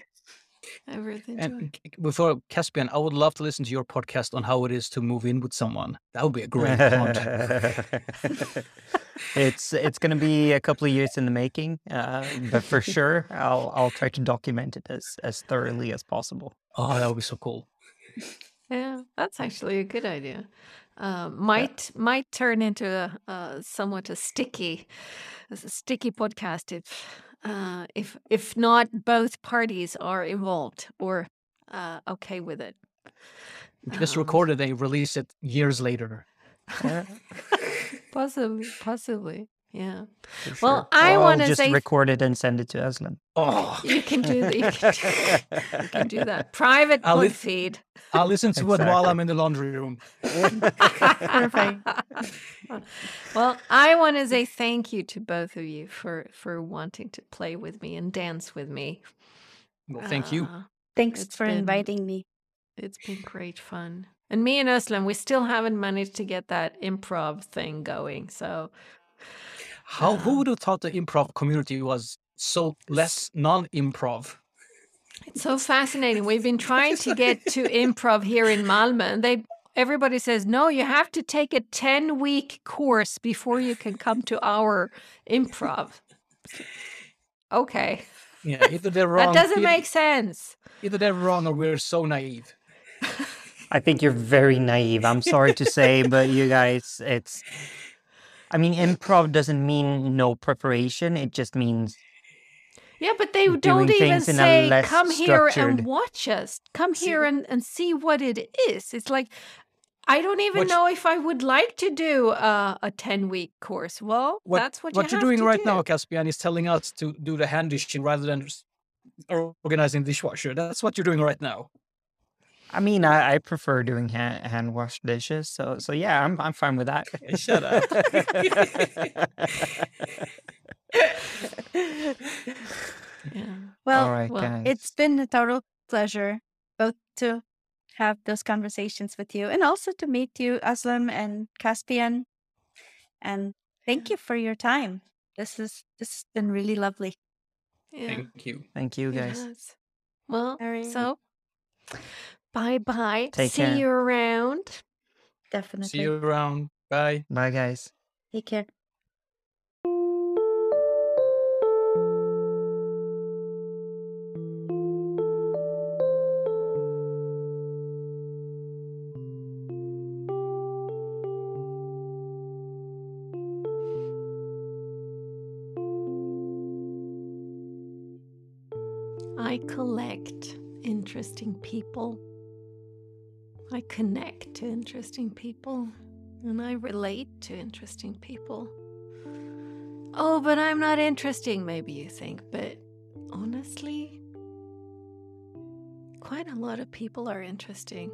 Everything. And c- c- before Caspian, I would love to listen to your podcast on how it is to move in with someone. That would be a great pod. it's it's going to be a couple of years in the making, uh, but for sure, I'll I'll try to document it as as thoroughly as possible. Oh, that would be so cool. Yeah, that's actually a good idea. Uh, might might turn into a, a somewhat a sticky, a s- sticky podcast if uh, if if not both parties are involved or uh, okay with it. Just Um, record it and release it years later. Possibly, possibly, yeah. for Well. I Or wanna just say- record it and send it to Özlem. Oh, You can do that. You can do, you can do that. Private I'll pod lis- feed. I'll listen to it while I'm in the laundry room. Perfect. well, I want to say thank you to both of you for for wanting to play with me and dance with me. Well, thank you. Uh, Thanks It's for been- inviting me. It's been great fun. And me and Özlem, we still haven't managed to get that improv thing going. So How who would have thought the improv community was so less non-improv? it's so fascinating. We've been trying to get to improv here in Malmö, and they everybody says no. You have to take a ten week course before you can come to our improv. Okay, Yeah, either they're wrong. that doesn't either, make sense. either they're wrong or we're so naive. I think you're very naive. I'm sorry to say, but you guys, it's. I mean, improv doesn't mean no preparation. It just means Yeah, but they don't even a say, come here and watch us. Come here and, and see what it is. It's like, I don't even know if I would like to do uh, a 10 week course. Well, What, that's what, what you you're doing right now. Caspian, is telling us to do the hand dishing rather than organizing dishwasher. That's what you're doing right now. I mean, I, I prefer doing hand, hand wash dishes. So so yeah, I'm I'm fine with that. Shut up. Yeah. Well, All right, well, guys. it's been a total pleasure both to have those conversations with you and also to meet you, Özlem and Caspian. And thank you for your time. This is this has been really lovely. Yeah. Thank you. Thank you, guys. Yes. Well, All right. so bye bye. Take See care. you around. Definitely. See you around. Bye. Bye, guys. Take care. I collect interesting people. I connect to interesting people. And I relate to interesting people. Oh, but I'm not interesting, maybe you think. But honestly, quite a lot of people are interesting.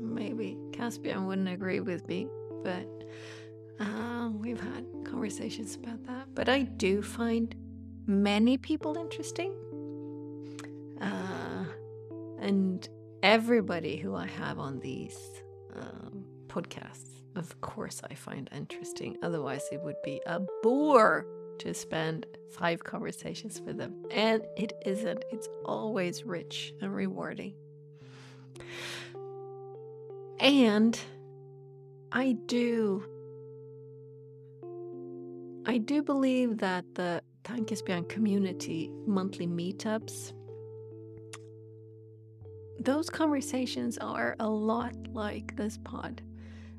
Maybe Caspian wouldn't agree with me, but uh, we've had conversations about that. But I do find many people interesting. Uh, and everybody who I have on these um, podcasts, of course, I find interesting. Otherwise, it would be a bore to spend five conversations with them. And it isn't, it's always rich and rewarding. And I do. I do believe that the Tankesbjörn community monthly meetups, those conversations are a lot like this pod,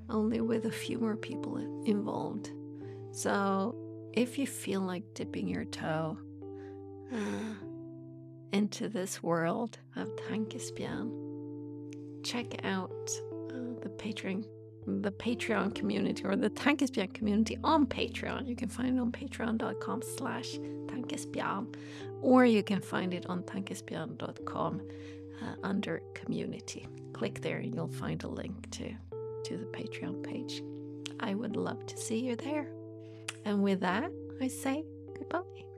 only with a few more people involved. So if you feel like dipping your toe uh, into this world of Tankesbjörn, check out uh, the Patreon the Patreon community or the Tankesbjörn community on Patreon. You can find it on patreon.com slash tankesbjörn or you can find it on tankesbjörn.com uh, under community. Click there and you'll find a link to, to the Patreon page. I would love to see you there. And with that, I say goodbye.